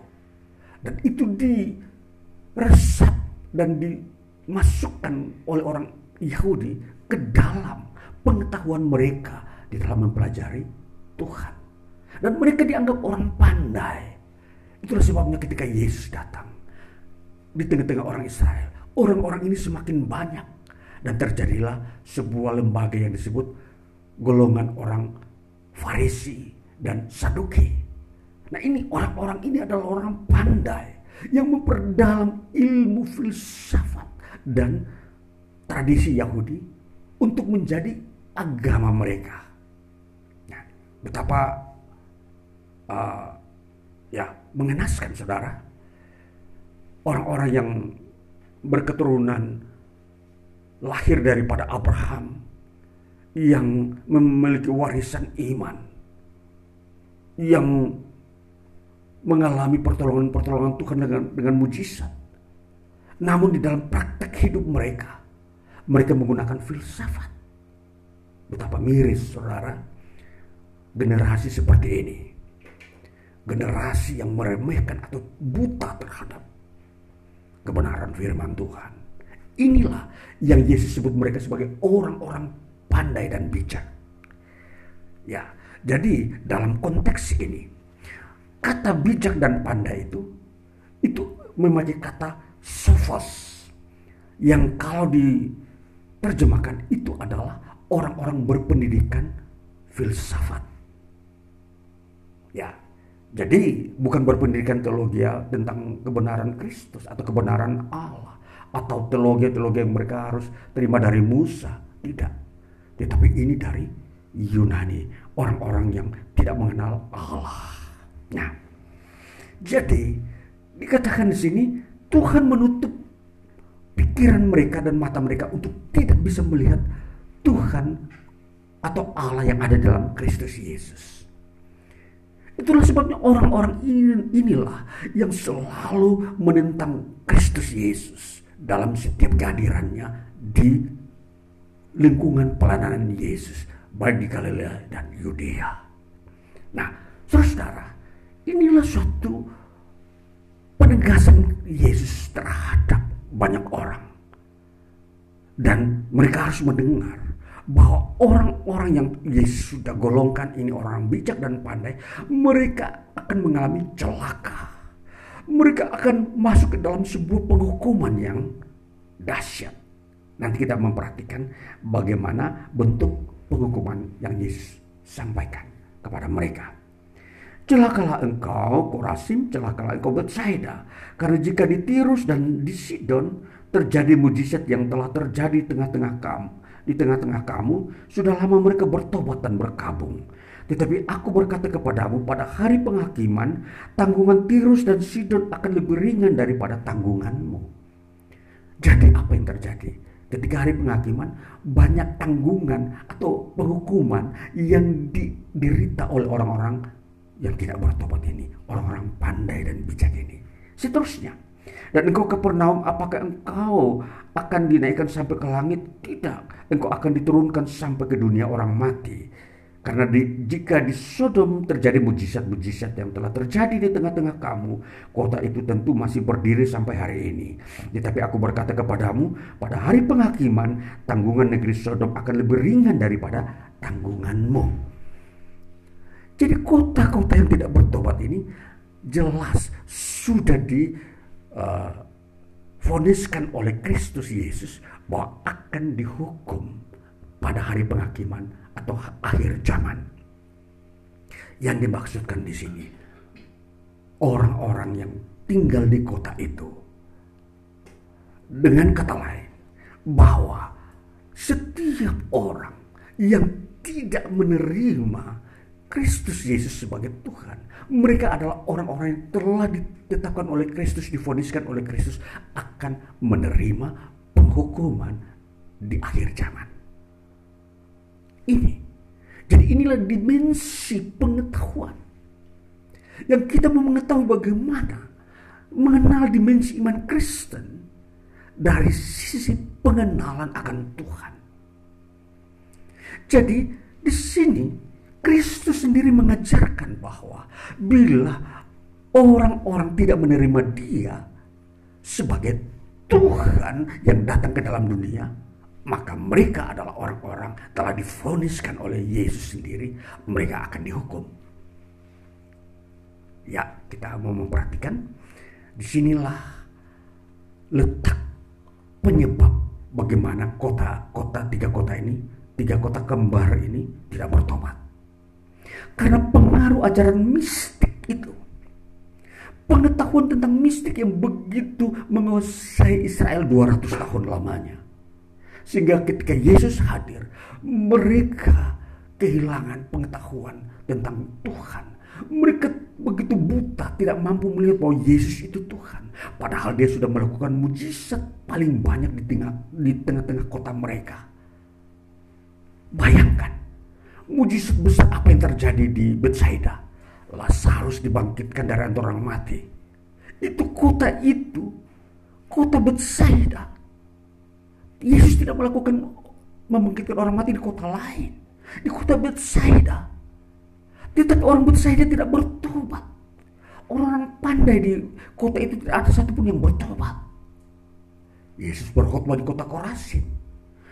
Dan itu diresap dan dimasukkan oleh orang Yahudi ke dalam pengetahuan mereka di dalam mempelajari Tuhan. Dan mereka dianggap orang pandai. Itulah sebabnya ketika Yesus datang di tengah-tengah orang Israel, orang-orang ini semakin banyak dan terjadilah sebuah lembaga yang disebut golongan orang Farisi dan Saduki. Nah ini orang-orang ini adalah orang pandai yang memperdalam ilmu filsafat dan tradisi Yahudi untuk menjadi agama mereka. Nah, betapa uh, ya mengenaskan saudara orang-orang yang berketurunan lahir daripada Abraham yang memiliki warisan iman yang mengalami pertolongan-pertolongan Tuhan dengan dengan mujizat. Namun di dalam praktek hidup mereka, mereka menggunakan filsafat. Betapa miris saudara, generasi seperti ini. Generasi yang meremehkan atau buta terhadap kebenaran firman Tuhan. Inilah yang Yesus sebut mereka sebagai orang-orang pandai dan bijak. Ya, jadi dalam konteks ini Kata bijak dan pandai itu itu memakai kata sophos yang kalau di terjemahkan itu adalah orang-orang berpendidikan filsafat. Ya, jadi bukan berpendidikan teologi tentang kebenaran Kristus atau kebenaran Allah atau teologi-teologi yang mereka harus terima dari Musa, tidak. Tetapi ini dari Yunani, orang-orang yang tidak mengenal Allah. Nah, jadi dikatakan di sini Tuhan menutup pikiran mereka dan mata mereka untuk tidak bisa melihat Tuhan atau Allah yang ada dalam Kristus Yesus. Itulah sebabnya orang-orang inilah yang selalu menentang Kristus Yesus dalam setiap kehadirannya di lingkungan pelayanan Yesus, baik di Galilea dan Yudea. Nah, saudara, inilah suatu penegasan Yesus terhadap banyak orang. Dan mereka harus mendengar bahwa orang-orang yang Yesus sudah golongkan ini orang bijak dan pandai, mereka akan mengalami celaka. Mereka akan masuk ke dalam sebuah penghukuman yang dahsyat. Nanti kita memperhatikan bagaimana bentuk penghukuman yang Yesus sampaikan kepada mereka. Celakalah engkau, Korasim, celakalah engkau Betsaida. Karena jika di Tirus dan di Sidon terjadi mujizat yang telah terjadi di tengah-tengah kamu, di tengah-tengah kamu, sudah lama mereka bertobat dan berkabung. Tetapi aku berkata kepadamu pada hari penghakiman, tanggungan Tirus dan Sidon akan lebih ringan daripada tanggunganmu. Jadi apa yang terjadi? Ketika hari penghakiman, banyak tanggungan atau penghukuman yang diderita oleh orang-orang yang tidak bertobat ini. Orang-orang pandai dan bijak ini. Seterusnya. Dan engkau Kapernaum, apakah engkau akan dinaikkan sampai ke langit? Tidak. Engkau akan diturunkan sampai ke dunia orang mati. Karena di, jika di Sodom terjadi mujizat-mujizat yang telah terjadi di tengah-tengah kamu, kota itu tentu masih berdiri sampai hari ini. Tetapi aku berkata kepadamu, pada hari penghakiman, tanggungan negeri Sodom akan lebih ringan daripada tanggunganmu. Jadi kota-kota yang tidak bertobat ini jelas sudah di uh, foniskan oleh Kristus Yesus bahwa akan dihukum pada hari penghakiman atau akhir zaman. Yang dimaksudkan di sini orang-orang yang tinggal di kota itu. Dengan kata lain, bahwa setiap orang yang tidak menerima Kristus Yesus sebagai Tuhan, mereka adalah orang-orang yang telah ditetapkan oleh Kristus, difoniskan oleh Kristus akan menerima penghukuman di akhir zaman. Ini. Jadi inilah dimensi pengetahuan. Yang kita mau mengetahui bagaimana mengenal dimensi iman Kristen dari sisi pengenalan akan Tuhan. Jadi di sini Kristus sendiri mengajarkan bahwa bila orang-orang tidak menerima dia sebagai Tuhan yang datang ke dalam dunia, maka mereka adalah orang-orang telah difoniskan oleh Yesus sendiri, mereka akan dihukum. Ya, kita mau memperhatikan di sinilah letak penyebab bagaimana kota-kota tiga kota ini, tiga kota kembar ini tidak bertobat. Karena pengaruh ajaran mistik itu. Pengetahuan tentang mistik yang begitu menguasai Israel 200 tahun lamanya. Sehingga ketika Yesus hadir, mereka kehilangan pengetahuan tentang Tuhan. Mereka begitu buta, tidak mampu melihat bahwa Yesus itu Tuhan. Padahal dia sudah melakukan mujizat paling banyak di tengah di tengah-tengah kota mereka. Bayangkan, mujizat besar apa yang terjadi di Bethsaida. Lazarus dibangkitkan dari antara orang mati. Itu kota itu, kota Bethsaida Yesus tidak melakukan membangkitkan orang mati di kota lain. Di kota Bethsaida. Tetapi orang Bethsaida tidak bertobat. Orang-orang pandai di kota itu tidak ada satupun yang bertobat. Yesus berkhotbah di kota Korasin.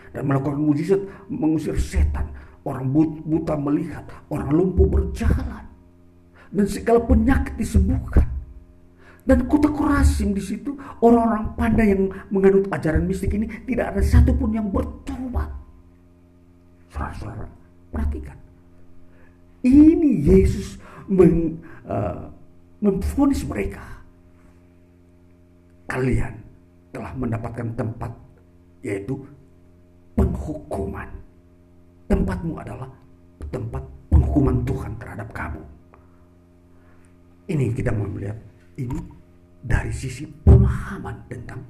Dan melakukan mujizat mengusir setan. Orang buta melihat. Orang lumpuh berjalan. Dan segala penyakit disembuhkan. Dan kota Korasim di situ orang-orang pandai yang menganut ajaran mistik ini tidak ada satupun yang bertobat. Saudara-saudara, perhatikan. Ini Yesus meng, uh, memfonis mereka. Kalian telah mendapatkan tempat yaitu penghukuman. Tempatmu adalah tempat penghukuman Tuhan terhadap kamu. Ini kita mau melihat ini dari sisi pemahaman tentang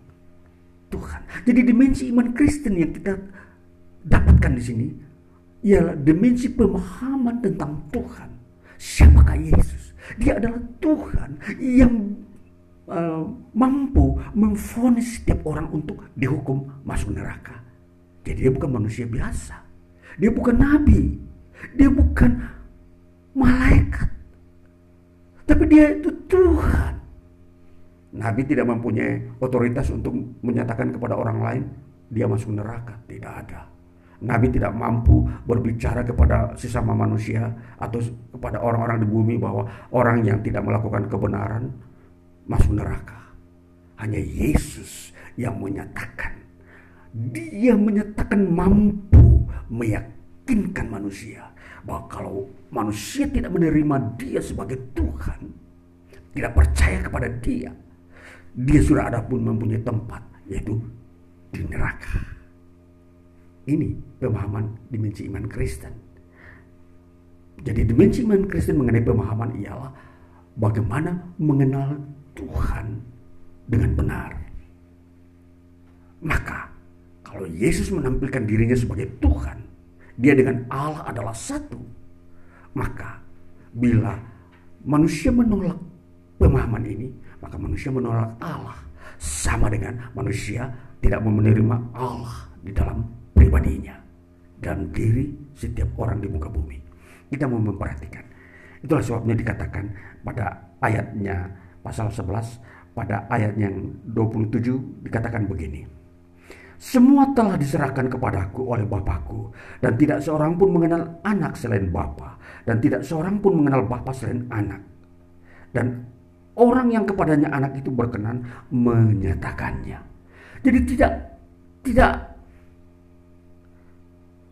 Tuhan. Jadi dimensi iman Kristen yang kita dapatkan di sini ialah dimensi pemahaman tentang Tuhan. Siapakah Yesus? Dia adalah Tuhan yang uh, mampu memfonis setiap orang untuk dihukum masuk neraka. Jadi dia bukan manusia biasa. Dia bukan nabi. Dia bukan malaikat. Tapi dia itu Tuhan. Nabi tidak mempunyai otoritas untuk menyatakan kepada orang lain dia masuk neraka. Tidak ada. Nabi tidak mampu berbicara kepada sesama manusia atau kepada orang-orang di bumi bahwa orang yang tidak melakukan kebenaran masuk neraka. Hanya Yesus yang menyatakan. Dia menyatakan mampu meyakinkan manusia bahwa kalau manusia tidak menerima dia sebagai Tuhan, tidak percaya kepada dia, dia sudah ada pun mempunyai tempat yaitu di neraka. Ini pemahaman dimensi iman Kristen. Jadi dimensi iman Kristen mengenai pemahaman ialah bagaimana mengenal Tuhan dengan benar. Maka kalau Yesus menampilkan dirinya sebagai Tuhan, dia dengan Allah adalah satu. Maka bila manusia menolak pemahaman ini, maka manusia menolak Allah. Sama dengan manusia tidak menerima Allah di dalam pribadinya dan diri setiap orang di muka bumi. Kita mau memperhatikan. Itulah sebabnya dikatakan pada ayatnya pasal 11 pada ayat yang 27 dikatakan begini. Semua telah diserahkan kepadaku oleh Bapakku dan tidak seorang pun mengenal anak selain Bapa dan tidak seorang pun mengenal Bapa selain anak. Dan orang yang kepadanya anak itu berkenan menyatakannya. Jadi tidak tidak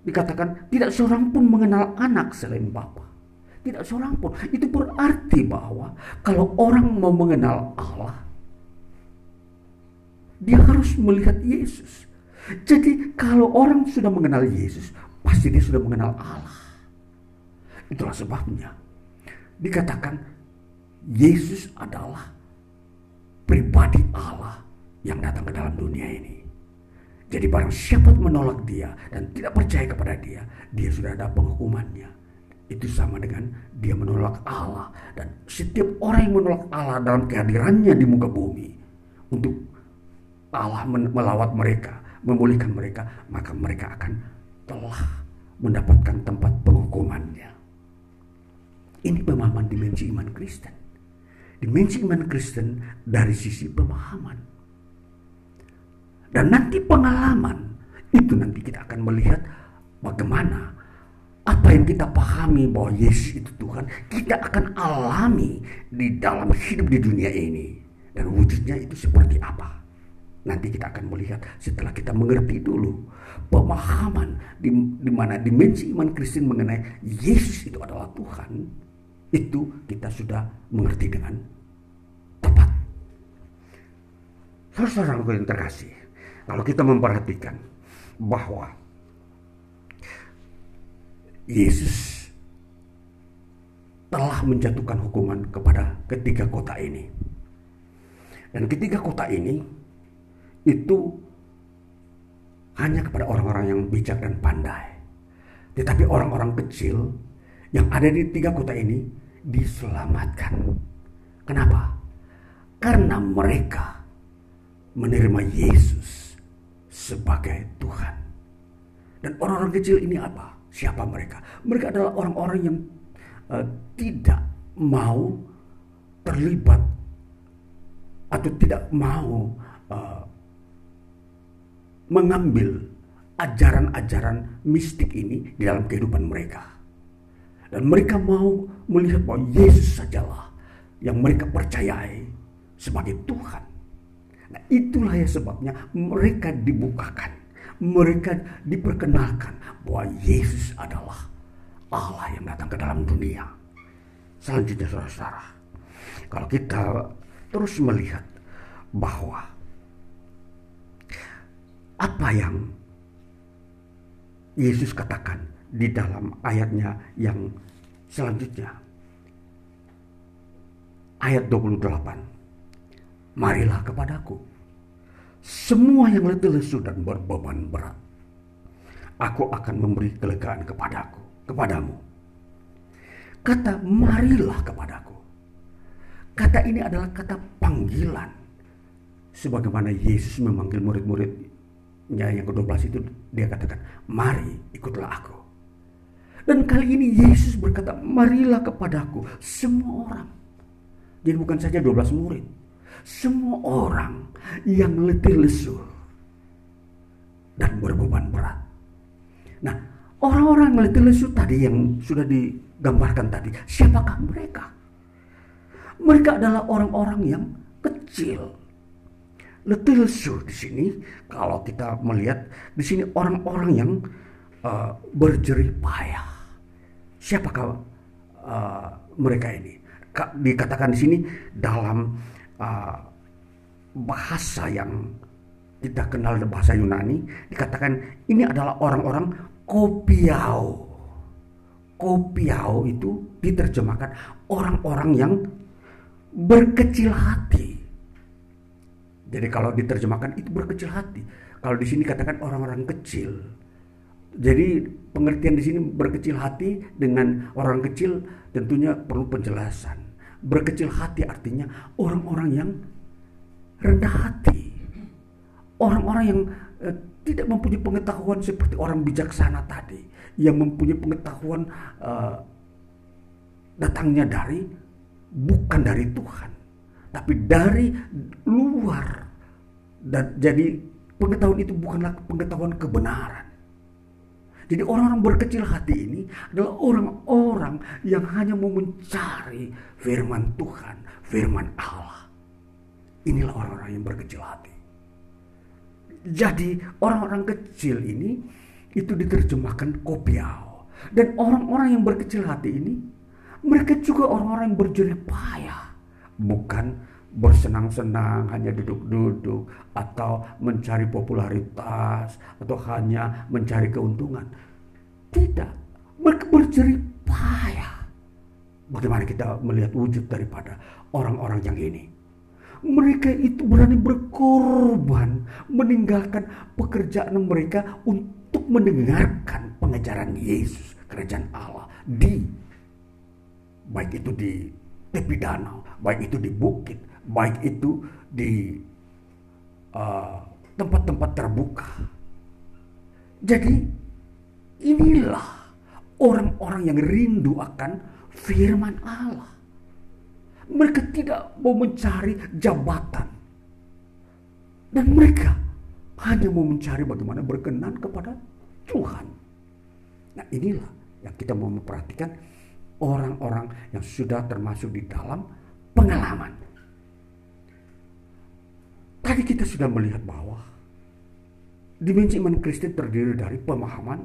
dikatakan tidak seorang pun mengenal anak selain Bapa. Tidak seorang pun. Itu berarti bahwa kalau orang mau mengenal Allah, dia harus melihat Yesus. Jadi kalau orang sudah mengenal Yesus, pasti dia sudah mengenal Allah. Itulah sebabnya dikatakan Yesus adalah pribadi Allah yang datang ke dalam dunia ini. Jadi barang siapa menolak dia dan tidak percaya kepada dia, dia sudah ada penghukumannya. Itu sama dengan dia menolak Allah. Dan setiap orang yang menolak Allah dalam kehadirannya di muka bumi. Untuk Allah melawat mereka, memulihkan mereka, maka mereka akan telah mendapatkan tempat penghukumannya. Ini pemahaman dimensi iman Kristen. Dimensi iman Kristen dari sisi pemahaman. Dan nanti pengalaman itu nanti kita akan melihat bagaimana apa yang kita pahami bahwa Yesus itu Tuhan, kita akan alami di dalam hidup di dunia ini. Dan wujudnya itu seperti apa? Nanti kita akan melihat setelah kita mengerti dulu pemahaman di, di mana dimensi iman Kristen mengenai Yesus itu adalah Tuhan. Itu kita sudah mengerti dengan tepat. Saudara-saudara yang terkasih, kalau kita memperhatikan bahwa Yesus telah menjatuhkan hukuman kepada ketiga kota ini. Dan ketiga kota ini itu hanya kepada orang-orang yang bijak dan pandai. Tetapi orang-orang kecil yang ada di tiga kota ini diselamatkan. Kenapa? Karena mereka menerima Yesus sebagai Tuhan. Dan orang-orang kecil ini apa? Siapa mereka? Mereka adalah orang-orang yang uh, tidak mau terlibat atau tidak mau uh, mengambil ajaran-ajaran mistik ini di dalam kehidupan mereka. Dan mereka mau melihat bahwa Yesus sajalah yang mereka percayai sebagai Tuhan. Nah itulah ya sebabnya mereka dibukakan mereka diperkenalkan bahwa Yesus adalah Allah yang datang ke dalam dunia. Selanjutnya saudara-saudara, kalau kita terus melihat bahwa apa yang Yesus katakan di dalam ayatnya yang selanjutnya. Ayat 28. Marilah kepadaku semua yang letih lesu dan berbeban berat. Aku akan memberi kelegaan kepadaku, kepadamu. Kata marilah kepadaku. Kata ini adalah kata panggilan. Sebagaimana Yesus memanggil murid-muridnya yang ke-12 itu dia katakan, mari ikutlah aku. Dan kali ini Yesus berkata, marilah kepadaku semua orang. Jadi bukan saja 12 murid. Semua orang yang letih lesu dan berbeban berat. Nah, orang-orang yang letih lesu tadi yang sudah digambarkan tadi, siapakah mereka? Mereka adalah orang-orang yang kecil. Letih lesu di sini kalau kita melihat di sini orang-orang yang uh, berjerih payah Siapakah uh, mereka ini? Dikatakan di sini dalam uh, bahasa yang kita kenal bahasa Yunani dikatakan ini adalah orang-orang kopiau. Kopiau itu diterjemahkan orang-orang yang berkecil hati. Jadi kalau diterjemahkan itu berkecil hati. Kalau di sini katakan orang-orang kecil. Jadi pengertian di sini berkecil hati dengan orang kecil tentunya perlu penjelasan. Berkecil hati artinya orang-orang yang rendah hati. Orang-orang yang eh, tidak mempunyai pengetahuan seperti orang bijaksana tadi. Yang mempunyai pengetahuan eh, datangnya dari bukan dari Tuhan. Tapi dari luar. Dan jadi pengetahuan itu bukanlah pengetahuan kebenaran jadi orang-orang berkecil hati ini adalah orang-orang yang hanya mau mencari firman Tuhan, firman Allah. Inilah orang-orang yang berkecil hati. Jadi orang-orang kecil ini itu diterjemahkan kopiau. Dan orang-orang yang berkecil hati ini mereka juga orang-orang yang berjerih payah. Bukan bersenang-senang hanya duduk-duduk atau mencari popularitas atau hanya mencari keuntungan. Tidak, mereka payah. Bagaimana kita melihat wujud daripada orang-orang yang ini? Mereka itu berani berkorban, meninggalkan pekerjaan mereka untuk mendengarkan pengajaran Yesus, kerajaan Allah di baik itu di tepi danau, baik itu di bukit, baik itu di uh, tempat-tempat uh, terbuka. Jadi inilah orang-orang yang rindu akan firman Allah. Mereka tidak mau mencari jabatan. Dan mereka hanya mau mencari bagaimana berkenan kepada Tuhan. Nah inilah yang kita mau memperhatikan orang-orang yang sudah termasuk di dalam pengalaman. Tadi kita sudah melihat bahwa dimensi iman Kristen terdiri dari pemahaman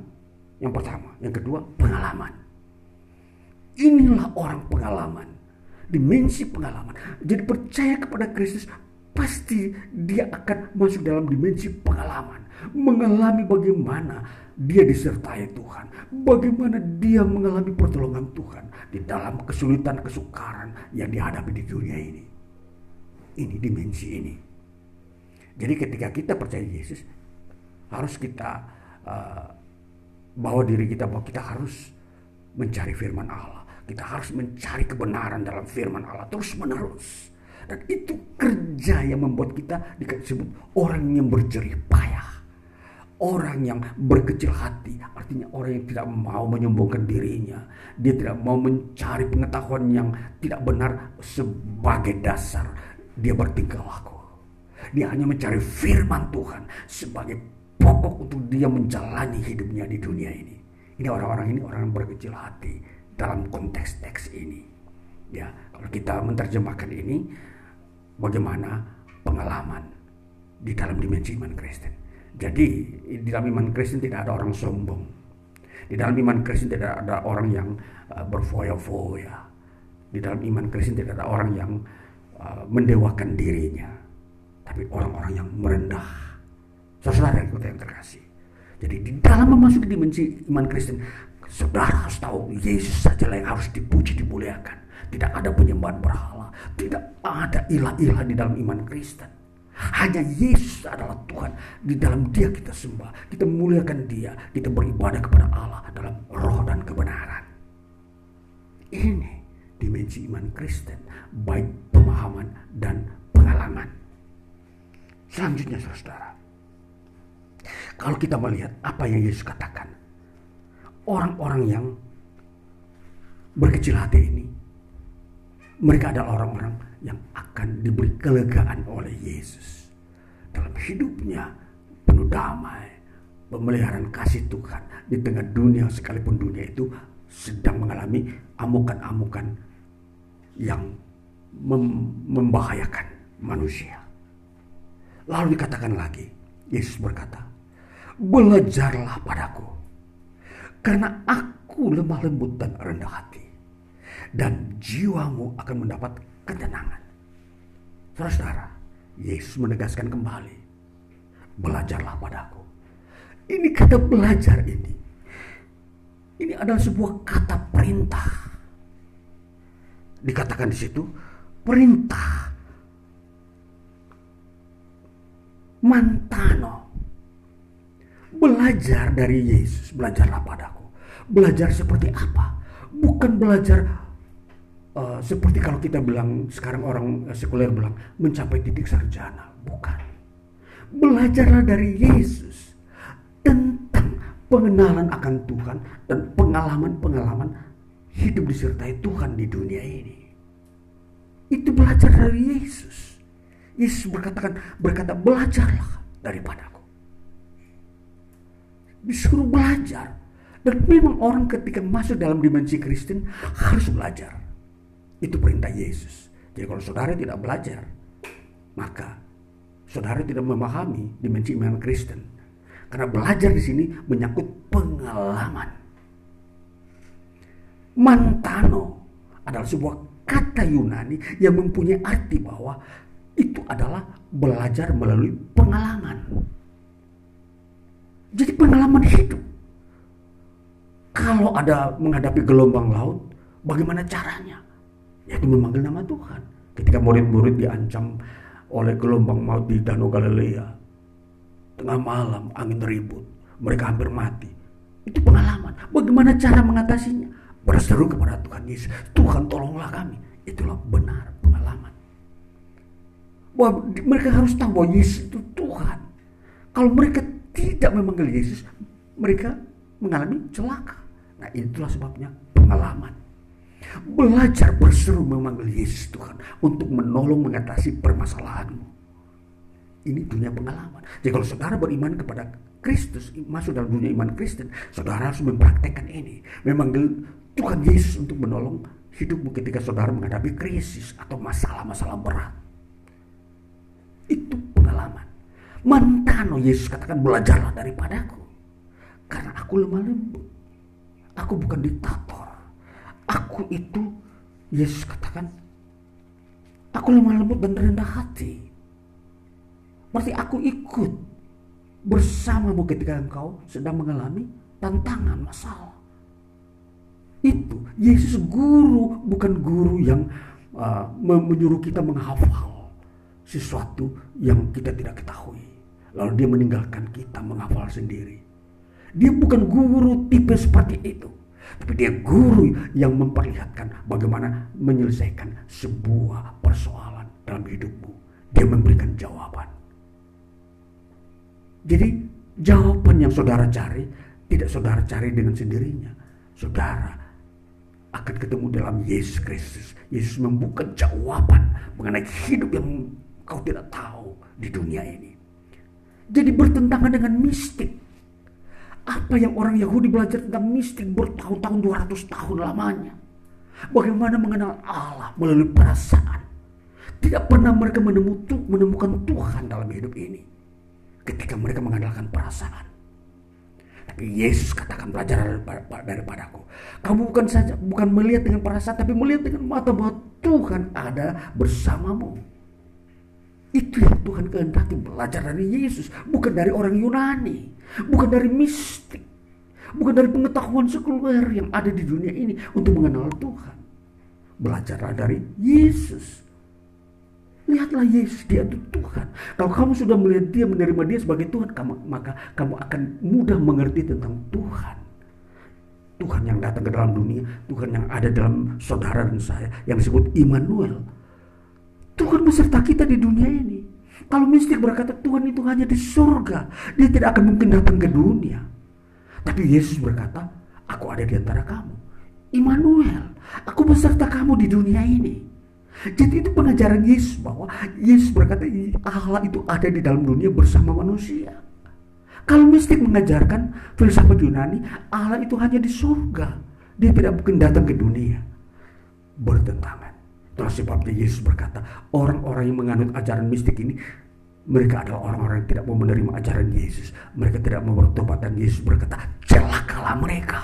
yang pertama, yang kedua pengalaman. Inilah orang pengalaman, dimensi pengalaman. Jadi percaya kepada Kristus pasti dia akan masuk dalam dimensi pengalaman, mengalami bagaimana dia disertai Tuhan, bagaimana dia mengalami pertolongan Tuhan di dalam kesulitan kesukaran yang dihadapi di dunia ini. Ini dimensi ini. Jadi ketika kita percaya Yesus, harus kita uh, bawa diri kita bahwa kita harus mencari firman Allah. Kita harus mencari kebenaran dalam firman Allah terus menerus. Dan itu kerja yang membuat kita disebut orang yang berjerih. Orang yang berkecil hati, artinya orang yang tidak mau menyombongkan dirinya. Dia tidak mau mencari pengetahuan yang tidak benar sebagai dasar dia bertingkah laku. Dia hanya mencari firman Tuhan sebagai pokok untuk dia menjalani hidupnya di dunia ini. Ini orang-orang ini orang yang berkecil hati dalam konteks teks ini. Ya, kalau kita menerjemahkan ini, bagaimana pengalaman di dalam dimensi iman Kristen. Jadi di dalam iman Kristen tidak ada orang sombong. Di dalam iman Kristen tidak ada orang yang uh, berfoya-foya. Di dalam iman Kristen tidak ada orang yang uh, mendewakan dirinya. Tapi orang-orang yang merendah. Saudara yang yang terkasih. Jadi di dalam memasuki dimensi iman Kristen, saudara harus tahu Yesus saja yang harus dipuji, dimuliakan. Tidak ada penyembahan berhala, tidak ada ilah-ilah di dalam iman Kristen. Hanya Yesus adalah Tuhan. Di dalam dia kita sembah. Kita muliakan dia. Kita beribadah kepada Allah dalam roh dan kebenaran. Ini dimensi iman Kristen. Baik pemahaman dan pengalaman. Selanjutnya saudara. Kalau kita melihat apa yang Yesus katakan. Orang-orang yang berkecil hati ini. Mereka adalah orang-orang yang akan diberi kelegaan oleh Yesus. Dalam hidupnya penuh damai, pemeliharaan kasih Tuhan di tengah dunia sekalipun dunia itu sedang mengalami amukan-amukan yang mem membahayakan manusia. Lalu dikatakan lagi, Yesus berkata, Belajarlah padaku, karena aku lemah lembut dan rendah hati, dan jiwamu akan mendapat ketenangan. Saudara-saudara, Yesus menegaskan kembali, belajarlah padaku. Ini kata belajar ini. Ini adalah sebuah kata perintah. Dikatakan di situ perintah. Mantano. Belajar dari Yesus, belajarlah padaku. Belajar seperti apa? Bukan belajar uh, seperti kalau kita bilang sekarang orang uh, sekuler bilang mencapai titik sarjana, bukan. Belajarlah dari Yesus tentang pengenalan akan Tuhan dan pengalaman-pengalaman hidup disertai Tuhan di dunia ini. Itu belajar dari Yesus. Yesus berkatakan berkata belajarlah daripadaku. Disuruh belajar. Dan memang orang ketika masuk dalam dimensi Kristen harus belajar. Itu perintah Yesus. Jadi kalau saudara tidak belajar, maka saudara tidak memahami dimensi iman Kristen. Karena belajar di sini menyangkut pengalaman. Mantano adalah sebuah kata Yunani yang mempunyai arti bahwa itu adalah belajar melalui pengalaman. Jadi pengalaman hidup. Kalau ada menghadapi gelombang laut, bagaimana caranya? Yaitu memanggil nama Tuhan. Ketika murid-murid diancam oleh gelombang maut di Danau Galilea, tengah malam angin ribut, mereka hampir mati. Itu pengalaman. Bagaimana cara mengatasinya? Berseru kepada Tuhan Yesus, Tuhan tolonglah kami. Itulah benar pengalaman. Bahwa mereka harus tahu bahwa Yesus itu Tuhan. Kalau mereka tidak memanggil Yesus, mereka mengalami celaka. Nah itulah sebabnya pengalaman. Belajar berseru memanggil Yesus Tuhan untuk menolong mengatasi permasalahanmu. Ini dunia pengalaman. Jadi kalau saudara beriman kepada Kristus, masuk dalam dunia iman Kristen, saudara harus mempraktekkan ini. Memanggil Tuhan Yesus untuk menolong hidupmu ketika saudara menghadapi krisis atau masalah-masalah berat. Itu pengalaman. Mantano Yesus katakan belajarlah daripadaku. Karena aku lemah lembut. Aku bukan diktator. Aku itu Yesus katakan aku lemah lembut dan rendah hati. Berarti aku ikut bersamamu ketika engkau sedang mengalami tantangan masalah. Itu Yesus guru bukan guru yang uh, menyuruh kita menghafal sesuatu yang kita tidak ketahui. Lalu dia meninggalkan kita menghafal sendiri. Dia bukan guru tipe seperti itu. Tapi dia guru yang memperlihatkan bagaimana menyelesaikan sebuah persoalan dalam hidupmu. Dia memberikan jawaban. Jadi jawaban yang saudara cari tidak saudara cari dengan sendirinya. Saudara akan ketemu dalam Yesus Kristus. Yesus membuka jawaban mengenai hidup yang kau tidak tahu di dunia ini. Jadi bertentangan dengan mistik. Apa yang orang Yahudi belajar tentang mistik bertahun-tahun 200 tahun lamanya. Bagaimana mengenal Allah melalui perasaan. Tidak pernah mereka menemukan Tuhan dalam hidup ini. ketika mereka mengandalkan perasaan. Tapi Yesus katakan belajar daripadaku. Kamu bukan saja bukan melihat dengan perasaan tapi melihat dengan mata bahwa Tuhan ada bersamamu. Itu yang Tuhan kehendaki belajar dari Yesus, bukan dari orang Yunani, bukan dari mistik, bukan dari pengetahuan sekuler yang ada di dunia ini untuk mengenal Tuhan. Belajarlah dari Yesus. Lihatlah Yesus, dia itu Tuhan. Kalau kamu sudah melihat dia, menerima dia sebagai Tuhan, kamu, maka kamu akan mudah mengerti tentang Tuhan. Tuhan yang datang ke dalam dunia, Tuhan yang ada dalam saudara dan saya, yang disebut Immanuel. Tuhan beserta kita di dunia ini. Kalau mistik berkata Tuhan itu hanya di surga, dia tidak akan mungkin datang ke dunia. Tapi Yesus berkata, aku ada di antara kamu. Immanuel, aku beserta kamu di dunia ini. Jadi itu pengajaran Yesus bahwa Yesus berkata Allah itu ada di dalam dunia bersama manusia. Kalau mistik mengajarkan filsafat Yunani, Allah itu hanya di surga. Dia tidak mungkin datang ke dunia. Bertentangan. Itulah sebabnya Yesus berkata, orang-orang yang menganut ajaran mistik ini, mereka adalah orang-orang yang tidak mau menerima ajaran Yesus. Mereka tidak mau bertobat dan Yesus berkata, celakalah mereka.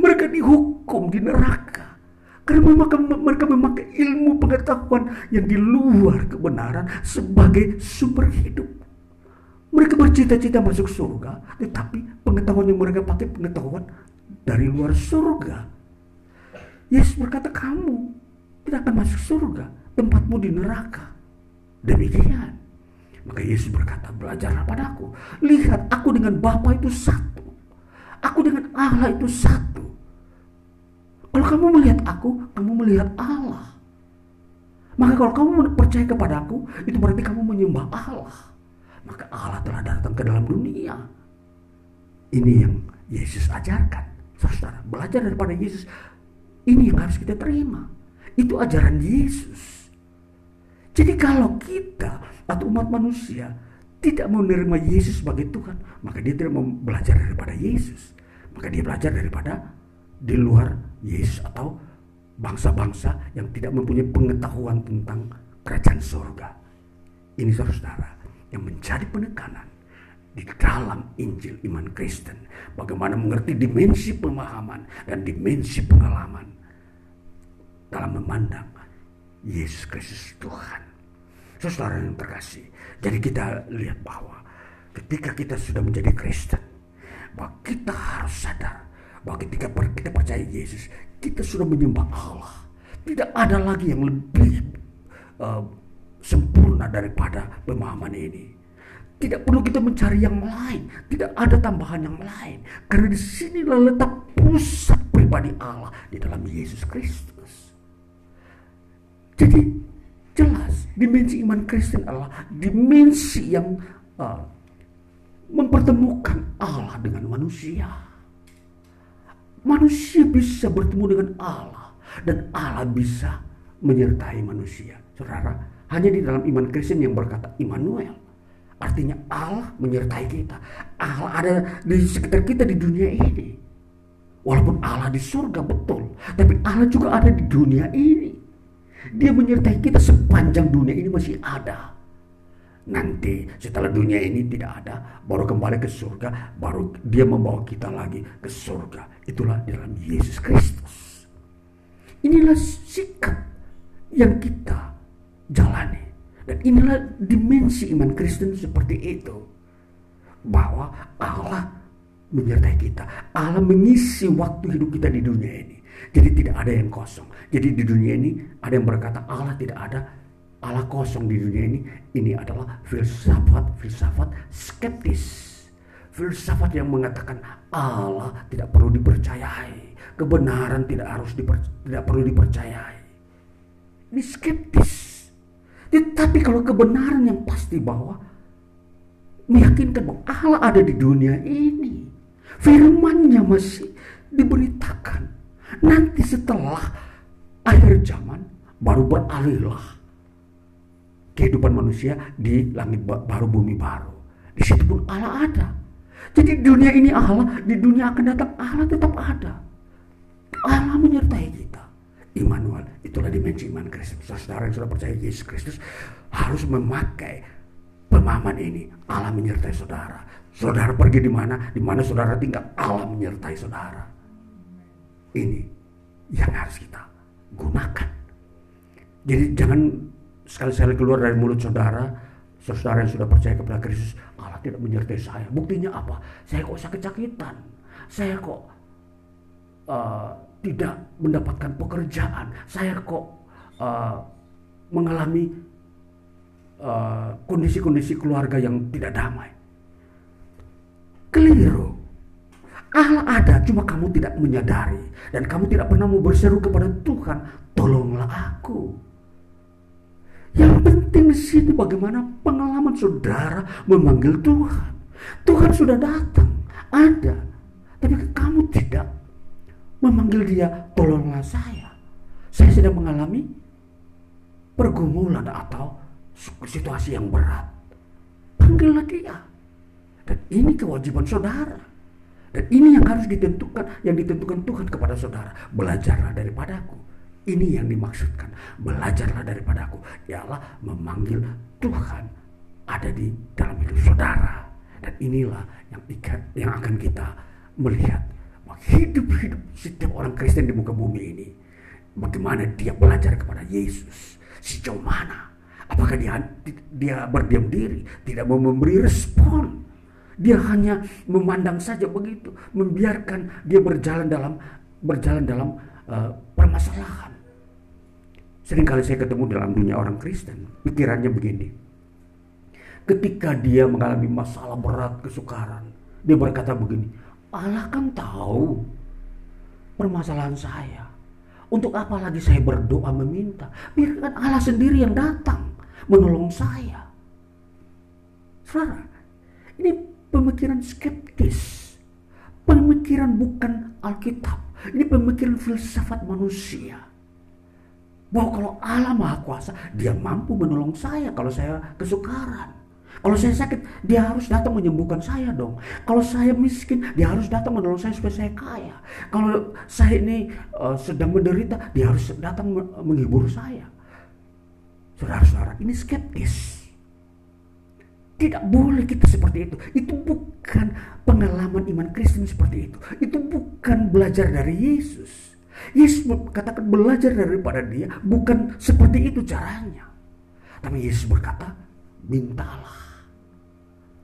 Mereka dihukum di neraka. Karena mereka memakai ilmu pengetahuan yang di luar kebenaran sebagai sumber hidup. Mereka bercita-cita masuk surga, tetapi pengetahuan yang mereka pakai pengetahuan dari luar surga. Yesus berkata, kamu tidak akan masuk surga, tempatmu di neraka. Demikian. Maka Yesus berkata, belajarlah padaku. Lihat, aku dengan Bapa itu satu. Aku dengan Allah itu satu. Kalau kamu melihat aku, kamu melihat Allah. Maka kalau kamu percaya kepada aku, itu berarti kamu menyembah Allah. Maka Allah telah datang ke dalam dunia. Ini yang Yesus ajarkan. Saudara, belajar daripada Yesus. Ini yang harus kita terima. Itu ajaran Yesus. Jadi kalau kita atau umat manusia tidak mau menerima Yesus sebagai Tuhan, maka dia tidak mau belajar daripada Yesus. Maka dia belajar daripada di luar Yesus atau bangsa-bangsa yang tidak mempunyai pengetahuan tentang kerajaan surga. Ini saudara-saudara yang menjadi penekanan di dalam Injil iman Kristen. Bagaimana mengerti dimensi pemahaman dan dimensi pengalaman dalam memandang Yesus Kristus Tuhan. Saudara yang terkasih, jadi kita lihat bahwa ketika kita sudah menjadi Kristen, bahwa kita harus sadar bahwa ketika kita percaya Yesus, kita sudah menyembah Allah. Tidak ada lagi yang lebih uh, sempurna daripada pemahaman ini. Tidak perlu kita mencari yang lain, tidak ada tambahan yang lain. Karena di sinilah letak pusat pribadi Allah di dalam Yesus Kristus. Jadi jelas dimensi iman Kristen adalah dimensi yang uh, mempertemukan Allah dengan manusia. Manusia bisa bertemu dengan Allah dan Allah bisa menyertai manusia. Saudara, hanya di dalam iman Kristen yang berkata Immanuel. Artinya Allah menyertai kita. Allah ada di sekitar kita di dunia ini. Walaupun Allah di surga betul, tapi Allah juga ada di dunia ini. Dia menyertai kita sepanjang dunia ini masih ada. Nanti setelah dunia ini tidak ada, baru kembali ke surga, baru dia membawa kita lagi ke surga. Itulah dalam Yesus Kristus. Inilah sikap yang kita jalani. Dan inilah dimensi iman Kristen seperti itu. Bahwa Allah menyertai kita. Allah mengisi waktu hidup kita di dunia ini. Jadi tidak ada yang kosong. Jadi di dunia ini ada yang berkata Allah tidak ada Allah kosong di dunia ini ini adalah filsafat-filsafat skeptis. Filsafat yang mengatakan Allah tidak perlu dipercayai, kebenaran tidak harus diper, tidak perlu dipercayai. Ini skeptis. Tetapi kalau kebenaran yang pasti bahwa meyakinkan bahwa Allah ada di dunia ini, firmannya masih diberitakan. Nanti setelah akhir zaman baru beralihlah kehidupan manusia di langit baru bumi baru. Di situ pun Allah ada. Jadi dunia ini Allah, di dunia akan datang Allah tetap ada. Allah menyertai kita. Immanuel, itulah dimensi iman Kristus. Saudara yang sudah percaya Yesus Kristus harus memakai pemahaman ini, Allah menyertai saudara. Saudara pergi di mana, di mana saudara tinggal, Allah menyertai saudara. Ini yang harus kita gunakan. Jadi jangan sekali-sekali keluar dari mulut saudara, saudara yang sudah percaya kepada Kristus, Allah tidak menyertai saya. Buktinya apa? Saya kok sakit-sakitan. Saya kok uh, tidak mendapatkan pekerjaan. Saya kok uh, mengalami uh, kondisi-kondisi uh, keluarga yang tidak damai. Keliru. Allah ada, cuma kamu tidak menyadari dan kamu tidak pernah mau berseru kepada Tuhan, tolonglah aku. Yang penting di sini bagaimana pengalaman saudara memanggil Tuhan. Tuhan sudah datang, ada, tapi kamu tidak memanggil dia, tolonglah saya. Saya sedang mengalami pergumulan atau situasi yang berat. Panggillah dia. Dan ini kewajiban saudara. Dan ini yang harus ditentukan, yang ditentukan Tuhan kepada saudara. Belajarlah daripadaku. Ini yang dimaksudkan. Belajarlah daripadaku. Ialah memanggil Tuhan ada di dalam hidup saudara. Dan inilah yang, yang akan kita melihat hidup-hidup setiap orang Kristen di muka bumi ini. Bagaimana dia belajar kepada Yesus. Sejauh mana. Apakah dia, dia berdiam diri. Tidak mau memberi respon. Dia hanya memandang saja begitu. Membiarkan dia berjalan dalam berjalan dalam uh, permasalahan. Seringkali saya ketemu dalam dunia orang Kristen. Pikirannya begini. Ketika dia mengalami masalah berat, kesukaran. Dia berkata begini Allah kan tahu permasalahan saya. Untuk apa lagi saya berdoa meminta? Biarkan Allah sendiri yang datang menolong saya. Saudara, ini pemikiran skeptis. Pemikiran bukan Alkitab. Ini pemikiran filsafat manusia. Bahwa kalau Allah Maha Kuasa, dia mampu menolong saya kalau saya kesukaran. Kalau saya sakit, dia harus datang menyembuhkan saya dong. Kalau saya miskin, dia harus datang menolong saya supaya saya kaya. Kalau saya ini uh, sedang menderita, dia harus datang menghibur saya. Saudara-saudara, ini skeptis. Tidak boleh kita seperti itu. Itu bukan pengalaman iman Kristen seperti itu. Itu bukan belajar dari Yesus. Yesus katakan belajar daripada dia bukan seperti itu caranya. Tapi Yesus berkata, mintalah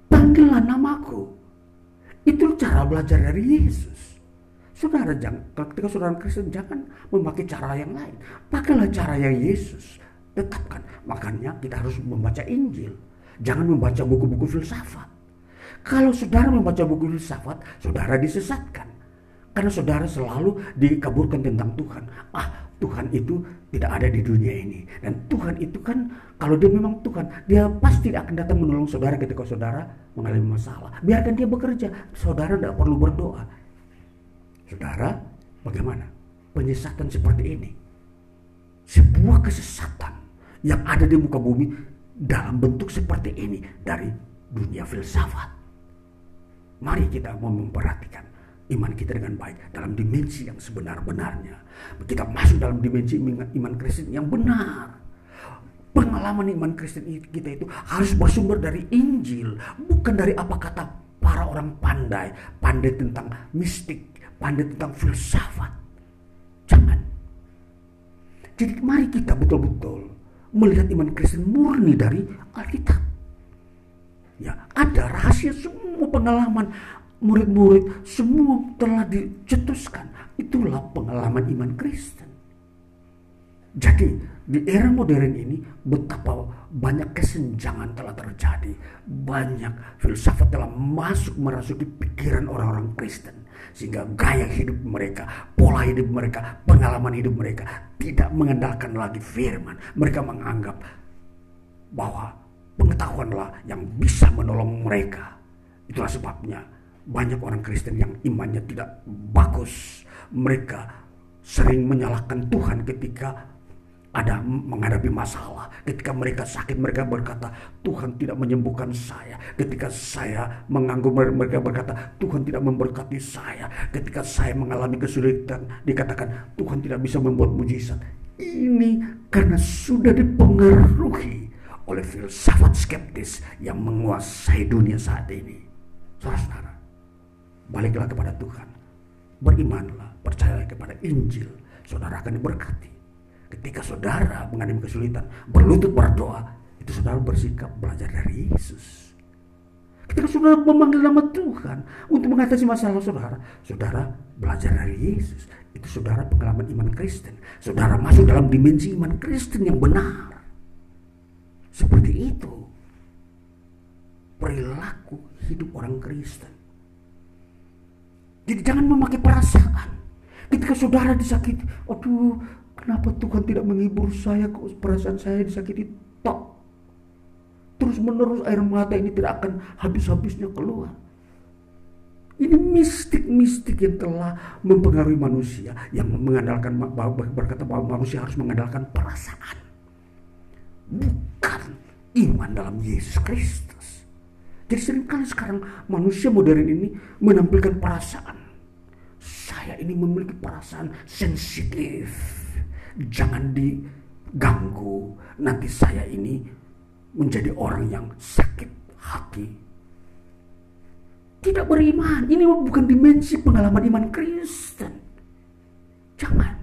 panggillah namaku. Itu cara belajar dari Yesus. Saudara jangan, ketika saudara Kristen jangan memakai cara yang lain. Pakailah cara yang Yesus tetapkan. Makanya kita harus membaca Injil. Jangan membaca buku-buku filsafat. Kalau saudara membaca buku filsafat, saudara disesatkan. Karena saudara selalu dikaburkan tentang Tuhan. Ah, Tuhan itu tidak ada di dunia ini. Dan Tuhan itu kan, kalau dia memang Tuhan, dia pasti akan datang menolong saudara ketika saudara mengalami masalah. Biarkan dia bekerja, saudara tidak perlu berdoa. Saudara, bagaimana? Penyesatan seperti ini. Sebuah kesesatan yang ada di muka bumi dalam bentuk seperti ini dari dunia filsafat. Mari kita mau memperhatikan iman kita dengan baik dalam dimensi yang sebenar-benarnya. Kita masuk dalam dimensi iman Kristen yang benar. Pengalaman iman Kristen kita itu harus bersumber dari Injil, bukan dari apa kata para orang pandai, pandai tentang mistik, pandai tentang filsafat. Jangan. Jadi mari kita betul-betul melihat iman Kristen murni dari Alkitab. Ya, ada rahasia semua pengalaman murid-murid semua telah dicetuskan. Itulah pengalaman iman Kristen. Jadi di era modern ini betapa banyak kesenjangan telah terjadi. Banyak filsafat telah masuk merasuki pikiran orang-orang Kristen. Sehingga gaya hidup mereka, pola hidup mereka, pengalaman hidup mereka tidak mengandalkan lagi firman. Mereka menganggap bahwa pengetahuanlah yang bisa menolong mereka. Itulah sebabnya banyak orang Kristen yang imannya tidak bagus. Mereka sering menyalahkan Tuhan ketika ada menghadapi masalah. Ketika mereka sakit, mereka berkata, Tuhan tidak menyembuhkan saya. Ketika saya menganggur, mereka berkata, Tuhan tidak memberkati saya. Ketika saya mengalami kesulitan, dikatakan, Tuhan tidak bisa membuat mujizat. Ini karena sudah dipengaruhi oleh filsafat skeptis yang menguasai dunia saat ini. Saudara-saudara, baliklah kepada Tuhan. Berimanlah, percayalah kepada Injil. Saudara akan diberkati. Ketika saudara mengalami kesulitan, berlutut berdoa, itu saudara bersikap belajar dari Yesus. Ketika saudara memanggil nama Tuhan untuk mengatasi masalah saudara, saudara belajar dari Yesus. Itu saudara pengalaman iman Kristen. Saudara masuk dalam dimensi iman Kristen yang benar. Seperti itu perilaku hidup orang Kristen. Jadi jangan memakai perasaan. Ketika saudara disakiti, aduh kenapa Tuhan tidak menghibur saya kok perasaan saya disakiti tok. Terus menerus air mata ini tidak akan habis-habisnya keluar. Ini mistik-mistik yang telah mempengaruhi manusia yang mengandalkan berkata bahwa manusia harus mengandalkan perasaan bukan iman dalam Yesus Kristus. Jadi sering kali sekarang manusia modern ini menampilkan perasaan. Saya ini memiliki perasaan sensitif. Jangan diganggu. Nanti saya ini menjadi orang yang sakit hati. Tidak beriman. Ini bukan dimensi pengalaman iman Kristen. Jangan.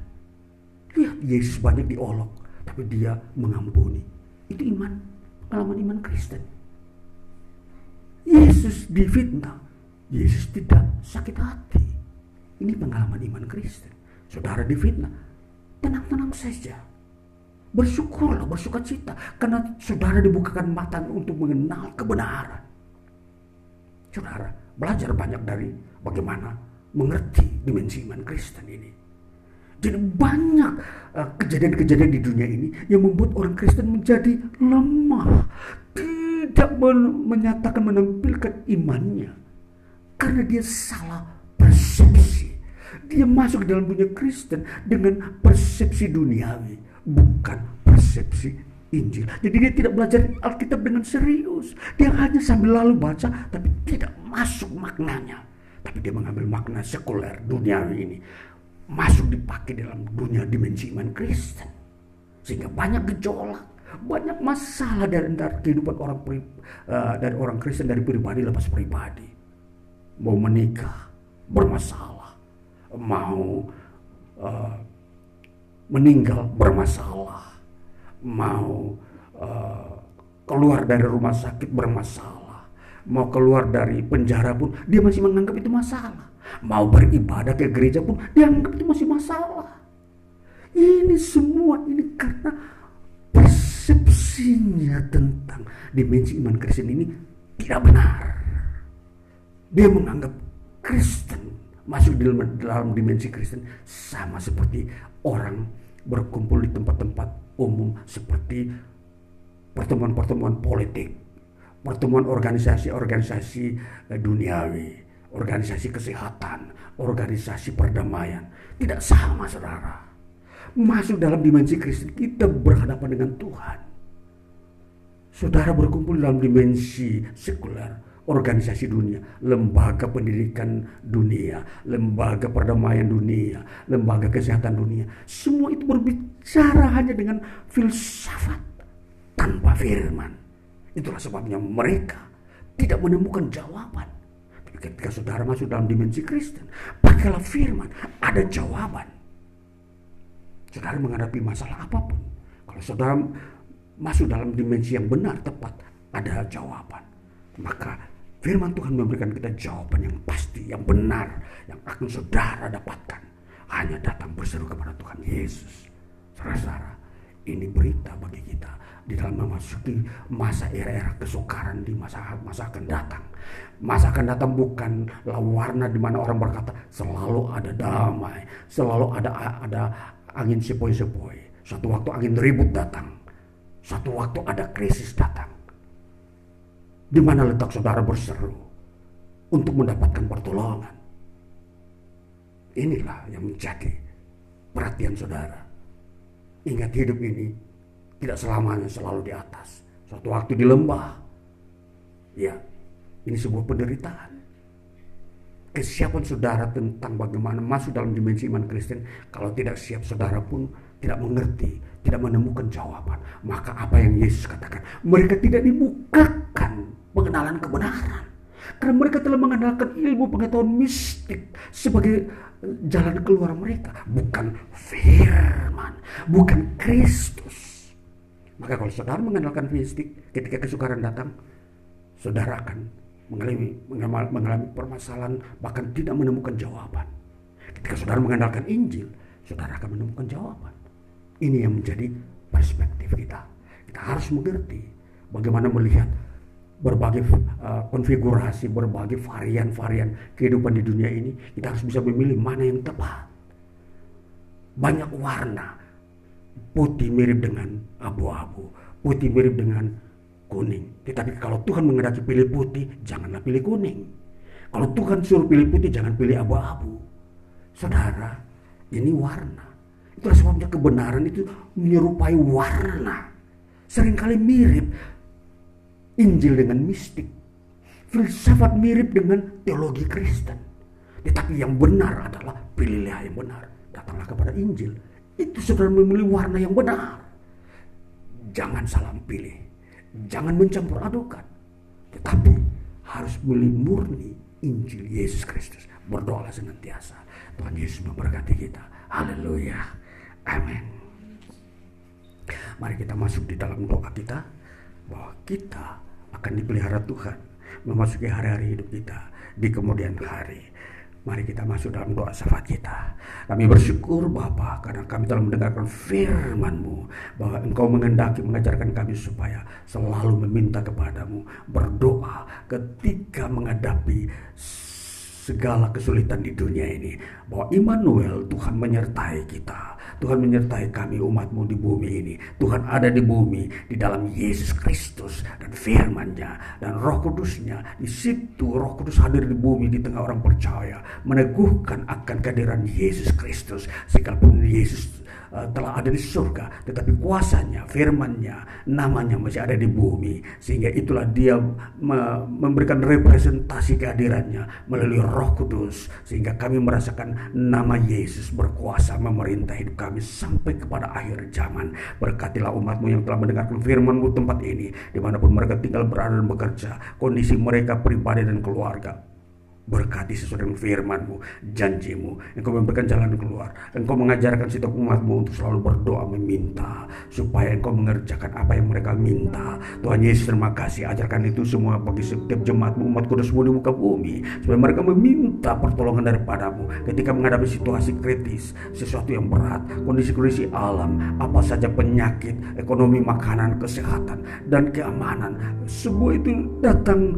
Lihat Yesus banyak diolok. Tapi dia mengampuni. Itu iman, pengalaman iman Kristen. Yesus difitnah, Yesus tidak sakit hati. Ini pengalaman iman Kristen. Saudara difitnah, tenang-tenang saja. Bersyukurlah, bersuka cita. Karena saudara dibukakan mata untuk mengenal kebenaran. Saudara, belajar banyak dari bagaimana mengerti dimensi iman Kristen ini. Jadi banyak uh, kejadian-kejadian di dunia ini yang membuat orang Kristen menjadi lemah. Tidak men menyatakan menampilkan imannya. Karena dia salah persepsi. Dia masuk dalam dunia Kristen dengan persepsi duniawi. Bukan persepsi Injil. Jadi dia tidak belajar Alkitab dengan serius. Dia hanya sambil lalu baca tapi tidak masuk maknanya. Tapi dia mengambil makna sekuler duniawi ini masuk dipakai dalam dunia dimensi iman Kristen. Sehingga banyak gejolak, banyak masalah dari antara kehidupan orang uh, dari orang Kristen dari pribadi lepas pribadi. Mau menikah bermasalah, mau uh, meninggal bermasalah, mau uh, keluar dari rumah sakit bermasalah, mau keluar dari penjara pun dia masih menganggap itu masalah Mau beribadah ke gereja pun dianggap itu masih masalah. Ini semua ini karena persepsinya tentang dimensi iman Kristen ini tidak benar. Dia menganggap Kristen masuk di dalam, dimensi Kristen sama seperti orang berkumpul di tempat-tempat umum seperti pertemuan-pertemuan politik, pertemuan organisasi-organisasi eh, duniawi organisasi kesehatan, organisasi perdamaian. Tidak sama saudara. Masuk dalam dimensi Kristen kita berhadapan dengan Tuhan. Saudara berkumpul dalam dimensi sekuler, organisasi dunia, lembaga pendidikan dunia, lembaga perdamaian dunia, lembaga kesehatan dunia. Semua itu berbicara hanya dengan filsafat tanpa firman. Itulah sebabnya mereka tidak menemukan jawaban ketika saudara masuk dalam dimensi Kristen, pakailah firman, ada jawaban. Saudara menghadapi masalah apa pun, kalau saudara masuk dalam dimensi yang benar, tepat, ada jawaban. Maka firman Tuhan memberikan kita jawaban yang pasti, yang benar, yang akan saudara dapatkan. Hanya datang berseru kepada Tuhan Yesus. Saudara-saudara, ini berita bagi kita di dalam memasuki masa era-era kesukaran di masa masa akan datang. Masa akan datang bukanlah warna di mana orang berkata selalu ada damai, selalu ada ada angin sepoi-sepoi. Suatu waktu angin ribut datang. Suatu waktu ada krisis datang. Di mana letak saudara berseru untuk mendapatkan pertolongan. Inilah yang menjadi perhatian saudara. Ingat hidup ini tidak selamanya selalu di atas. Suatu waktu di lembah. Ya, ini sebuah penderitaan. Kesiapan saudara tentang bagaimana masuk dalam dimensi iman Kristen. Kalau tidak siap saudara pun tidak mengerti, tidak menemukan jawaban. Maka apa yang Yesus katakan, mereka tidak dibukakan pengenalan kebenaran. Karena mereka telah mengandalkan ilmu pengetahuan mistik sebagai jalan keluar mereka. Bukan firman, bukan Kristus. Maka kalau saudara mengandalkan mistik ketika kesukaran datang, saudara akan mengalami, mengalami, mengalami permasalahan bahkan tidak menemukan jawaban. Ketika saudara mengandalkan Injil, saudara akan menemukan jawaban. Ini yang menjadi perspektif kita. Kita harus mengerti bagaimana melihat berbagai uh, konfigurasi, berbagai varian-varian kehidupan di dunia ini. Kita harus bisa memilih mana yang tepat. Banyak warna. Putih mirip dengan abu-abu. Putih mirip dengan kuning. Tetapi kalau Tuhan mengendaki pilih putih, janganlah pilih kuning. Kalau Tuhan suruh pilih putih, jangan pilih abu-abu. Saudara, ini warna. Itulah sebabnya kebenaran itu menyerupai warna. Seringkali mirip Injil dengan mistik. Filsafat mirip dengan teologi Kristen. Tetapi yang benar adalah pilihlah yang benar. Datanglah kepada Injil. Itu saudara memilih warna yang benar. Jangan salah pilih. Jangan mencampur adukan. Tetapi harus milih murni Injil Yesus Kristus. Berdoalah senantiasa. Tuhan Yesus memberkati kita. Haleluya. Amin. Mari kita masuk di dalam doa kita bahwa kita akan dipelihara Tuhan memasuki hari-hari hidup kita di kemudian hari. Mari kita masuk dalam doa syafaat kita. Kami bersyukur Bapa karena kami telah mendengarkan firman-Mu bahwa Engkau mengendaki mengajarkan kami supaya selalu meminta kepadamu berdoa ketika menghadapi segala kesulitan di dunia ini. Bahwa Immanuel Tuhan menyertai kita. Tuhan menyertai kami umatmu di bumi ini. Tuhan ada di bumi di dalam Yesus Kristus dan firman-Nya. Dan Roh Kudusnya di situ Roh Kudus hadir di bumi di tengah orang percaya meneguhkan akan kehadiran Yesus Kristus. Sekalipun Yesus telah ada di surga, tetapi kuasanya, firmannya, namanya masih ada di bumi. Sehingga itulah dia me memberikan representasi kehadirannya melalui roh kudus. Sehingga kami merasakan nama Yesus berkuasa memerintah hidup kami sampai kepada akhir zaman. Berkatilah umatmu yang telah mendengarkan firmanmu tempat ini, di mana pun mereka tinggal berada dan bekerja, kondisi mereka pribadi dan keluarga Berkati sesuai dengan firmanmu, janjimu. Engkau memberikan jalan keluar. Engkau mengajarkan setiap umatmu untuk selalu berdoa meminta. Supaya engkau mengerjakan apa yang mereka minta. Tuhan Yesus terima kasih. Ajarkan itu semua bagi setiap jemaatmu, umat kudusmu di muka bumi. Supaya mereka meminta pertolongan daripadamu. Ketika menghadapi situasi kritis, sesuatu yang berat, kondisi-kondisi alam, apa saja penyakit, ekonomi, makanan, kesehatan, dan keamanan. Semua itu datang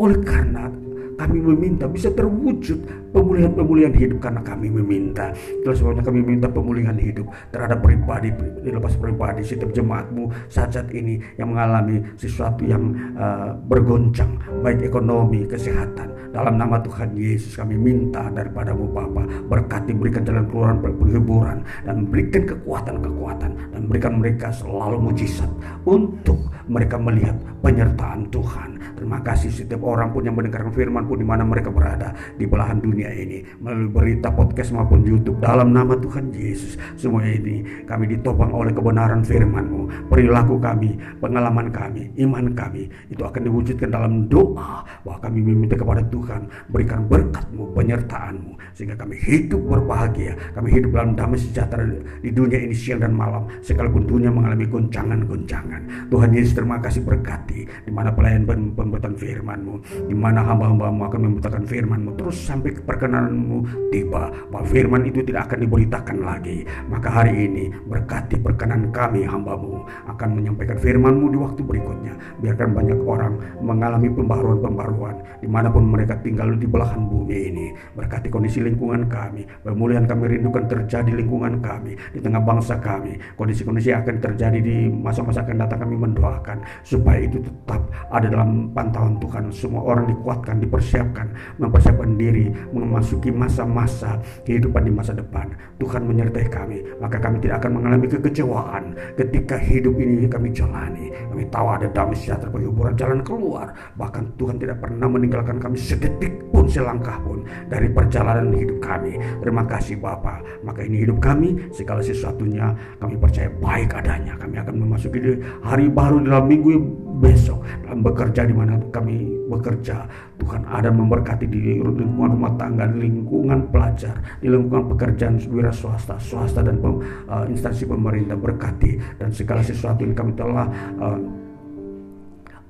oleh karena kami meminta bisa terwujud pemulihan-pemulihan hidup karena kami meminta. Itulah sebabnya kami minta pemulihan hidup terhadap pribadi, dilepas pribadi, setiap jemaatmu saat-saat ini yang mengalami sesuatu yang uh, bergoncang, baik ekonomi, kesehatan. Dalam nama Tuhan Yesus kami minta daripadamu Bapa, berkati berikan jalan keluar penghiburan dan berikan kekuatan-kekuatan dan berikan mereka selalu mujizat untuk mereka melihat penyertaan Tuhan. Terima kasih setiap orang pun yang mendengarkan firman pun di mana mereka berada di belahan dunia ini melalui berita podcast maupun YouTube dalam nama Tuhan Yesus. Semua ini kami ditopang oleh kebenaran firman-Mu. Perilaku kami, pengalaman kami, iman kami itu akan diwujudkan dalam doa bahwa kami meminta kepada Tuhan berikan berkat-Mu, penyertaan-Mu sehingga kami hidup berbahagia, kami hidup dalam damai sejahtera di dunia ini siang dan malam sekalipun dunia mengalami goncangan-goncangan. Tuhan Yesus terima kasih berkati di mana pelayan pembuatan firman-Mu, di mana hamba-hambamu akan membutuhkan firman-Mu terus sampai ke perkenananmu tiba. Bahwa firman itu tidak akan diberitakan lagi. Maka hari ini berkati perkenan kami hambamu. Akan menyampaikan firmanmu di waktu berikutnya. Biarkan banyak orang mengalami pembaruan-pembaruan di mana pun mereka tinggal di belahan bumi ini. Berkati kondisi lingkungan kami. Pemulihan kami rindukan terjadi lingkungan kami di tengah bangsa kami. Kondisi-kondisi akan terjadi di masa-masa akan datang kami mendoakan supaya itu tetap ada dalam pantauan Tuhan. Semua orang dikuatkan dipersiapkan mempersiapkan diri memasuki masa-masa kehidupan di masa depan. Tuhan menyertai kami, maka kami tidak akan mengalami kekecewaan ketika hidup ini kami jalani. Kami tahu ada damai sejahtera bagi jalan keluar. Bahkan Tuhan tidak pernah meninggalkan kami sedetik pun, selangkah pun dari perjalanan hidup kami. Terima kasih Bapa. Maka ini hidup kami, segala sesuatunya kami percaya baik adanya. Kami akan memasuki hari baru dalam minggu besok dalam bekerja di mana kami bekerja Tuhan ada memberkati di lingkungan rumah tangga di lingkungan pelajar di lingkungan pekerjaan wira swasta swasta dan pem, uh, instansi pemerintah berkati. Dan segala sesuatu yang kami telah uh,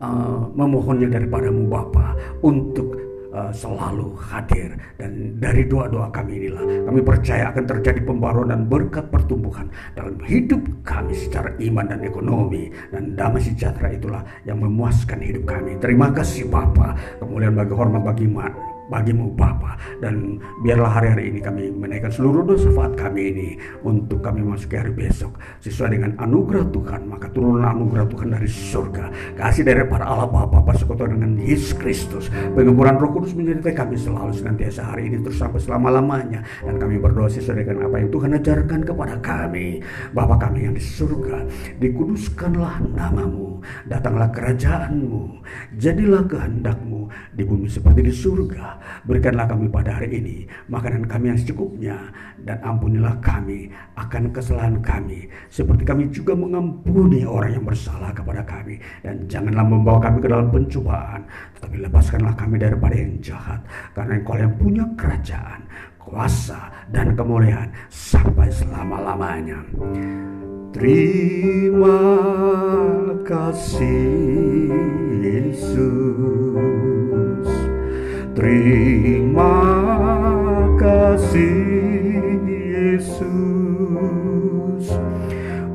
uh, memohonnya daripadamu Bapa untuk uh, selalu hadir. Dan dari doa-doa kami inilah kami percaya akan terjadi pembaruan dan berkat pertumbuhan dalam hidup kami secara iman dan ekonomi dan damai sejahtera itulah yang memuaskan hidup kami. Terima kasih Bapa. Kemuliaan bagi hormat bagi bagimu Bapa. Dan biarlah hari-hari ini kami menaikkan seluruh dosa faat kami ini untuk kami masuk ke hari besok. Sesuai dengan anugerah Tuhan maka turunlah anugerah Tuhan dari surga. Kasih dari para Allah Bapa persekutuan dengan Yesus Kristus. Pengemburan Roh Kudus menyertai kami selalu senantiasa hari ini terus sampai selama-lamanya. Dan kami berdoa sesuai dengan apa yang Tuhan ajarkan kepada kami. Bapa kami yang di surga dikuduskanlah namamu. Datanglah kerajaanmu. Jadilah kehendakmu di bumi seperti di surga Berikanlah kami pada hari ini makanan kami yang secukupnya dan ampunilah kami akan kesalahan kami seperti kami juga mengampuni orang yang bersalah kepada kami dan janganlah membawa kami ke dalam pencobaan tetapi lepaskanlah kami daripada yang jahat karena engkau yang punya kerajaan kuasa dan kemuliaan sampai selama-lamanya. Terima kasih Yesus. Terima kasih Yesus.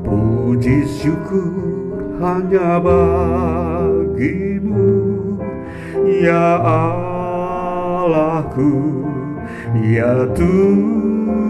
Puji syukur hanya bagimu. Ya Allahku Ya Tuhanku